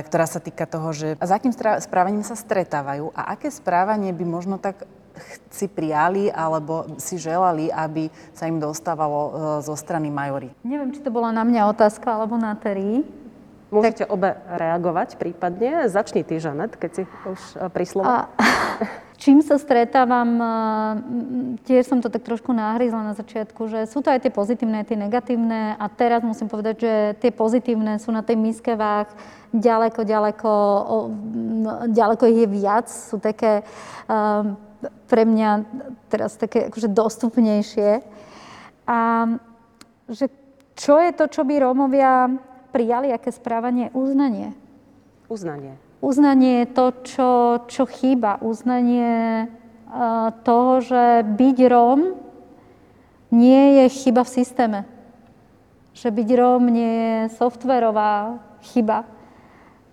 ktorá sa týka toho, že za akým správaním sa stretávajú a aké správanie by možno tak si prijali alebo si želali, aby sa im dostávalo e, zo strany majory. Neviem, či to bola na mňa otázka alebo na Terry. Môžete tak... obe reagovať prípadne. Začni ty, Žanet, keď si už e, pri slovo. A, čím sa stretávam, e, tiež som to tak trošku náhryzla na začiatku, že sú to aj tie pozitívne, aj tie negatívne a teraz musím povedať, že tie pozitívne sú na tej miske váh ďaleko, ďaleko, ďaleko ich je viac, sú také um, pre mňa teraz také akože dostupnejšie. A že čo je to, čo by Rómovia prijali, aké správanie? Uznanie. Uznanie. Uznanie je to, čo, čo chýba. Uznanie uh, toho, že byť Róm nie je chyba v systéme. Že byť Róm nie je softverová chyba.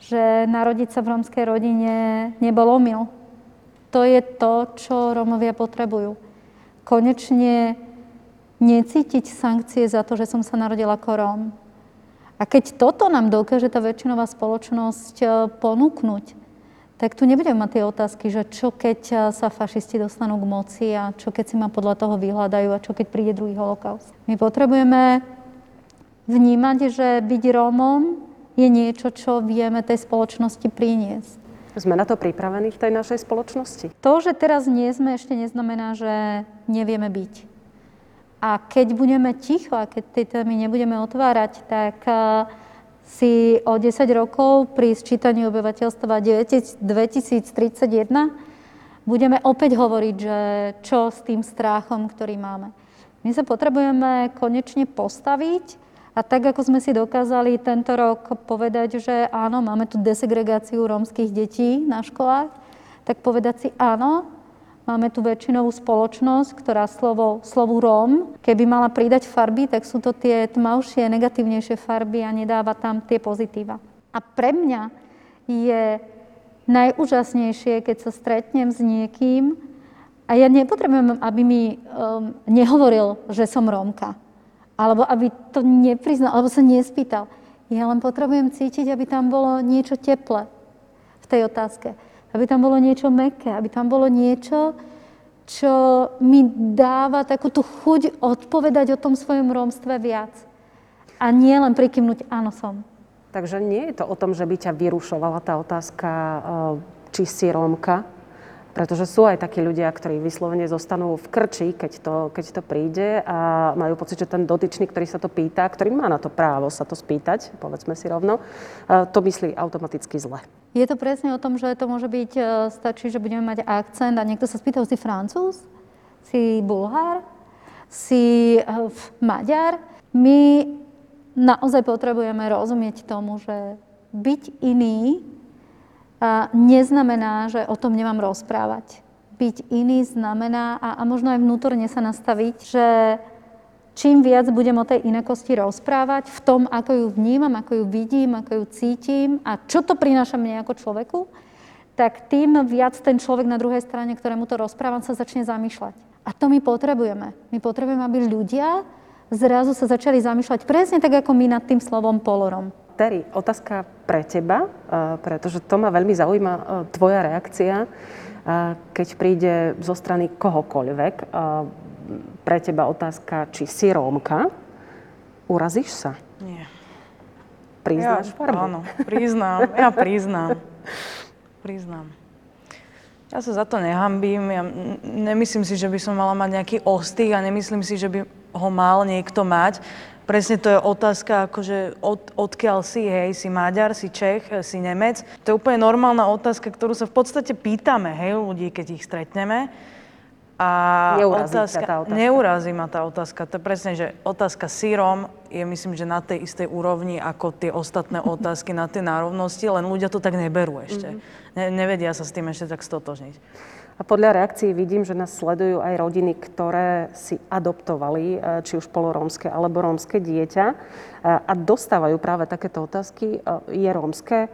Že narodiť sa v rómskej rodine nebol omyl. To je to, čo Rómovia potrebujú. Konečne necítiť sankcie za to, že som sa narodila ako Róm a keď toto nám dokáže tá väčšinová spoločnosť e, ponúknuť, tak tu nebudeme mať tie otázky, že čo keď e, sa fašisti dostanú k moci a čo keď si ma podľa toho vyhľadajú a čo keď príde druhý holokaust. My potrebujeme vnímať, že byť Rómom je niečo, čo vieme tej spoločnosti priniesť. Sme na to pripravení v tej našej spoločnosti? To, že teraz nie sme, ešte neznamená, že nevieme byť. A keď budeme ticho a keď tie témy nebudeme otvárať, tak eh, si o 10 rokov pri sčítaní obyvateľstva 2031 budeme opäť hovoriť, že čo s tým strachom, ktorý máme. My sa potrebujeme konečne postaviť a tak, ako sme si dokázali tento rok povedať, že áno, máme tu desegregáciu rómskych detí na školách, tak povedať si áno, Máme tu väčšinovú spoločnosť, ktorá slovo, slovu Róm, keby mala pridať farby, tak sú to tie tmavšie, negatívnejšie farby a nedáva tam tie pozitíva. A pre mňa je najúžasnejšie, keď sa stretnem s niekým a ja nepotrebujem, aby mi um, nehovoril, že som Rómka. Alebo aby to nepriznal, alebo sa nespýtal. Ja len potrebujem cítiť, aby tam bolo niečo teple v tej otázke aby tam bolo niečo meké, aby tam bolo niečo, čo mi dáva takú tú chuť odpovedať o tom svojom rómstve viac. A nie len prikymnúť, áno som. Takže nie je to o tom, že by ťa vyrušovala tá otázka, eh, či si Rómka, pretože sú aj takí ľudia, ktorí vyslovene zostanú v krči, keď to, keď to príde a majú pocit, že ten dotyčný, ktorý sa to pýta, ktorý má na to právo sa to spýtať, povedzme si rovno, eh, to myslí automaticky zle. Je to presne o tom, že to môže byť, eh, stačí, že budeme mať akcent a niekto sa spýta, si francúz? Si bulhár? Si uh, maďar? My naozaj potrebujeme rozumieť tomu, že byť iný neznamená, že o tom nemám rozprávať. Byť iný znamená, a možno aj vnútorne sa nastaviť, že čím viac budem o tej inakosti rozprávať, v tom, ako ju vnímam, ako ju vidím, ako ju cítim a čo to prináša mne ako človeku, tak tým viac ten človek na druhej strane, ktorému to rozprávam, sa začne zamýšľať. A to my potrebujeme. My potrebujeme, aby ľudia zrazu sa začali zamýšľať presne tak, ako my nad tým slovom polorom. Terry, otázka pre teba, pretože to ma veľmi zaujíma, tvoja reakcia, keď príde zo strany kohokoľvek. Pre teba otázka, či si Rómka, urazíš sa? Nie. Priznáš ja, farbu? Áno, priznám. Ja priznám. Priznám. Ja sa za to nehambím. Ja nemyslím si, že by som mala mať nejaký ostých a nemyslím si, že by ho mal niekto mať. Presne to je otázka, akože od, odkiaľ si, hej, si Maďar, si Čech, si Nemec. To je úplne normálna otázka, ktorú sa v podstate pýtame, hej, ľudí, keď ich stretneme. A Neurazí otázka, tá otázka. Neurazí ma tá otázka. To je presne, že otázka sírom je myslím, že na tej istej úrovni ako tie ostatné otázky na tie nárovnosti, len ľudia to tak neberú ešte. Mhm. Ne, nevedia sa s tým ešte tak stotožniť. A podľa reakcií vidím, že nás sledujú aj rodiny, ktoré si adoptovali, e, či už polorómske alebo rómske dieťa e, a dostávajú práve takéto otázky. E, Je rómske?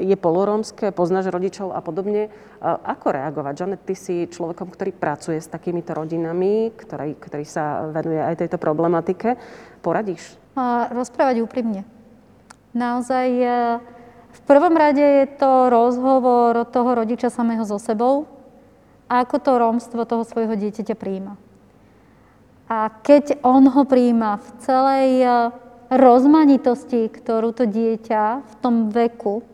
Je polorómske? Poznáš rodičov a podobne? Ako reagovať? Žanet, ty si človekom, ktorý pracuje s takýmito rodinami, ktorý, ktorý sa venuje aj tejto problematike. Poradíš? Rozprávať úprimne. Naozaj e, v prvom rade je to rozhovor toho rodiča samého so sebou, ako to rómstvo toho svojho dieťaťa príjma. A keď on ho príjma v celej rozmanitosti, ktorú to dieťa v tom veku e,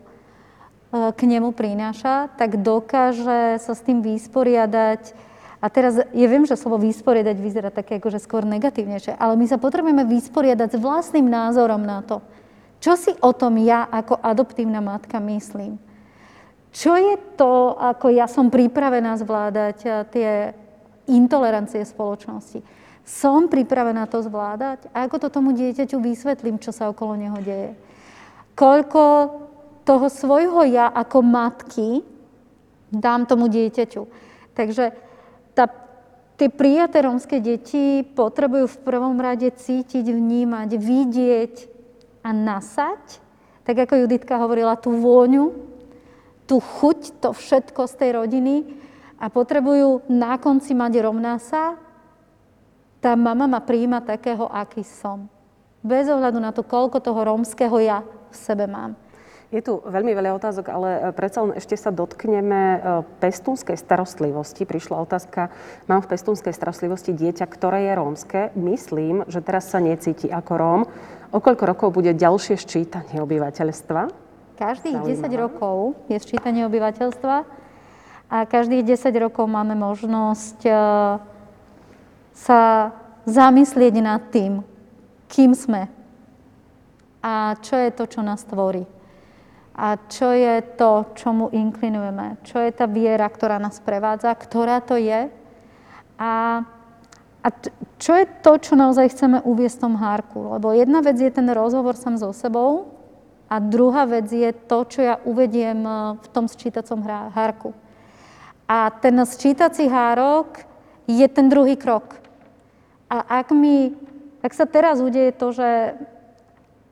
k nemu prináša, tak dokáže sa s tým vysporiadať. A teraz, ja viem, že slovo vysporiadať vyzerá také akože skôr negatívnejšie, ale my sa potrebujeme vysporiadať s vlastným názorom na to, čo si o tom ja ako adoptívna matka myslím. Čo je to, ako ja som pripravená zvládať e, tie intolerancie spoločnosti? Som pripravená to zvládať? A ako to tomu dieťaťu vysvetlím, čo sa okolo neho deje? Koľko toho svojho ja ako matky dám tomu dieťaťu? Takže tá, tie prijaté rómske deti potrebujú v prvom rade cítiť, vnímať, vidieť a nasať, tak ako Juditka hovorila, tú vôňu, tú chuť, to všetko z tej rodiny a potrebujú na konci mať rovná sa, tá mama ma príjma takého, aký som. Bez ohľadu na to, koľko toho rómskeho ja v sebe mám. Je tu veľmi veľa otázok, ale e, predsa len ešte sa dotkneme e, pestúnskej starostlivosti. Prišla otázka, mám v pestúnskej starostlivosti dieťa, ktoré je rómske. Myslím, že teraz sa necíti ako róm. O koľko rokov bude ďalšie ščítanie obyvateľstva? Každých 10 rokov je sčítanie obyvateľstva a každých 10 rokov máme možnosť e, sa zamyslieť nad tým, kým sme a čo je to, čo nás tvorí. A čo je to, čomu inklinujeme. Čo je tá viera, ktorá nás prevádza, ktorá to je. A, a čo je to, čo naozaj chceme uviesť v tom hárku. Lebo jedna vec je ten rozhovor sám so sebou a druhá vec je to, čo ja uvediem e, v tom sčítacom hárku. A ten sčítací hárok je ten druhý krok. A ak mi, ak sa teraz udeje to, že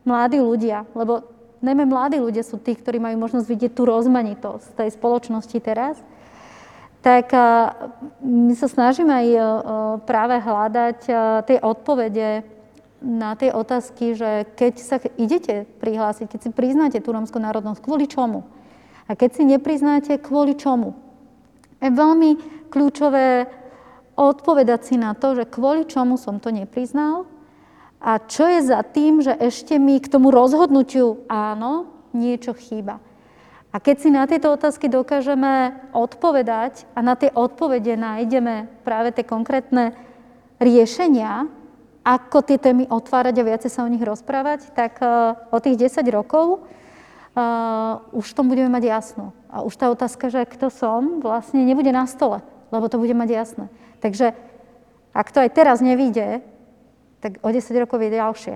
mladí ľudia, lebo najmä mladí ľudia sú tí, ktorí majú možnosť vidieť tú rozmanitosť tej spoločnosti teraz, tak my sa snažíme aj práve hľadať tie odpovede na tie otázky, že keď sa idete prihlásiť, keď si priznáte tú rómskú národnosť, kvôli čomu? A keď si nepriznáte, kvôli čomu? Je veľmi kľúčové odpovedať si na to, že kvôli čomu som to nepriznal a čo je za tým, že ešte mi k tomu rozhodnutiu áno, niečo chýba. A keď si na tieto otázky dokážeme odpovedať a na tie odpovede nájdeme práve tie konkrétne riešenia, ako tie témy otvárať a viacej sa o nich rozprávať, tak uh, o tých 10 rokov uh, už tom budeme mať jasno. A už tá otázka, že kto som, vlastne nebude na stole, lebo to bude mať jasné. Takže ak to aj teraz nevíde, tak o 10 rokov je ďalšie.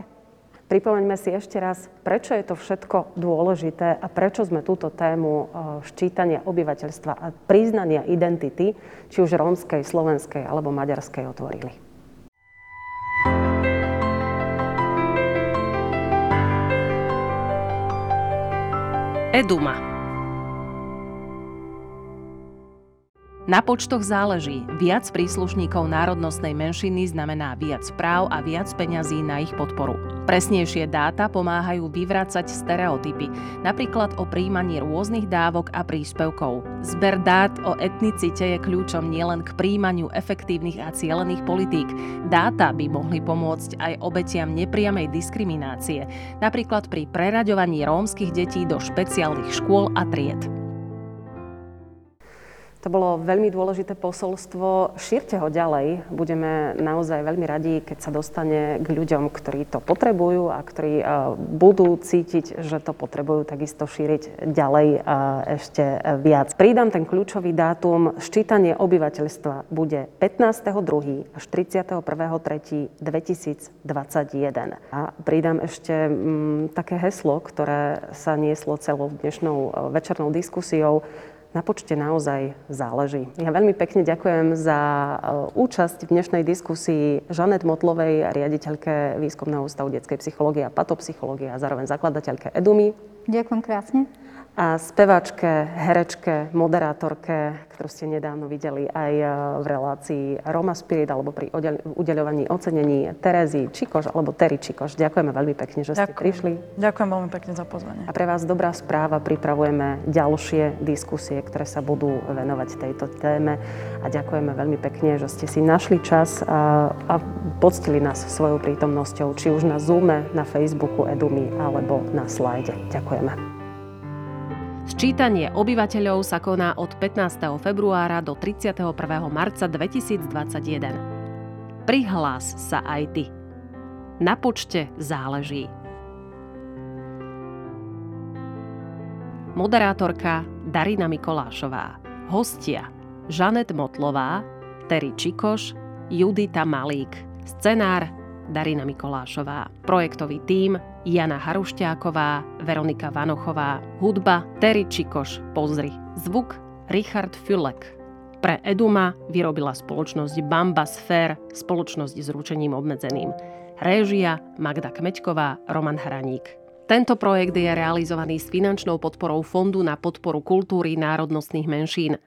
Pripomeňme si ešte raz, prečo je to všetko dôležité a prečo sme túto tému e, ščítania obyvateľstva a priznania identity, či už rómskej, slovenskej alebo maďarskej, otvorili. Eduma Na počtoch záleží. Viac príslušníkov národnostnej menšiny znamená viac práv a viac peňazí na ich podporu. Presnejšie dáta pomáhajú vyvracať stereotypy, napríklad o príjmaní rôznych dávok a príspevkov. Zber dát o etnicite je kľúčom nielen k príjmaniu efektívnych a cielených politík. Dáta by mohli pomôcť aj obetiam nepriamej diskriminácie, napríklad pri preraďovaní rómskych detí do špeciálnych škôl a tried. To bolo veľmi dôležité posolstvo. Šírte ho ďalej. Budeme naozaj veľmi radi, keď sa dostane k ľuďom, ktorí to potrebujú a ktorí budú cítiť, že to potrebujú takisto šíriť ďalej ešte viac. Pridám ten kľúčový dátum. Ščítanie obyvateľstva bude 15.2. až 31.3.2021. A pridám ešte m, také heslo, ktoré sa nieslo celou dnešnou večernou diskusiou na počte naozaj záleží. Ja veľmi pekne ďakujem za e, účasť v dnešnej diskusii Žanet Motlovej, riaditeľke Výskumného ústavu detskej psychológie a patopsychológie a zároveň zakladateľke EDUMI. Ďakujem krásne a spevačke, herečke, moderátorke, ktorú ste nedávno videli aj e, v relácii Roma Spirit alebo pri udeľovaní ocenení Terezy Čikoš alebo Terry Čikoš. Ďakujeme veľmi pekne, že ste Ďakujem. prišli. Ďakujem veľmi pekne za pozvanie. A pre vás dobrá správa, pripravujeme ďalšie diskusie, ktoré sa budú venovať tejto téme. A ďakujeme veľmi pekne, že ste si našli čas a, a poctili nás svojou prítomnosťou, či už na Zoome, na Facebooku Edumy alebo na slajde. Ďakujeme. Sčítanie obyvateľov sa koná od 15. februára do 31. marca 2021. Prihlás sa aj ty. Na počte záleží. Moderátorka Darina Mikolášová. Hostia Žanet Motlová, Terry Čikoš, Judita Malík. Scenár Darina Mikolášová. Projektový tím Jana Harušťáková, Veronika Vanochová. Hudba Terry Čikoš, pozri. Zvuk Richard Fülek. Pre Eduma vyrobila spoločnosť Bamba Sphere, spoločnosť s ručením obmedzeným. Réžia Magda Kmeďková, Roman Hraník. Tento projekt je realizovaný s finančnou podporou Fondu na podporu kultúry národnostných menšín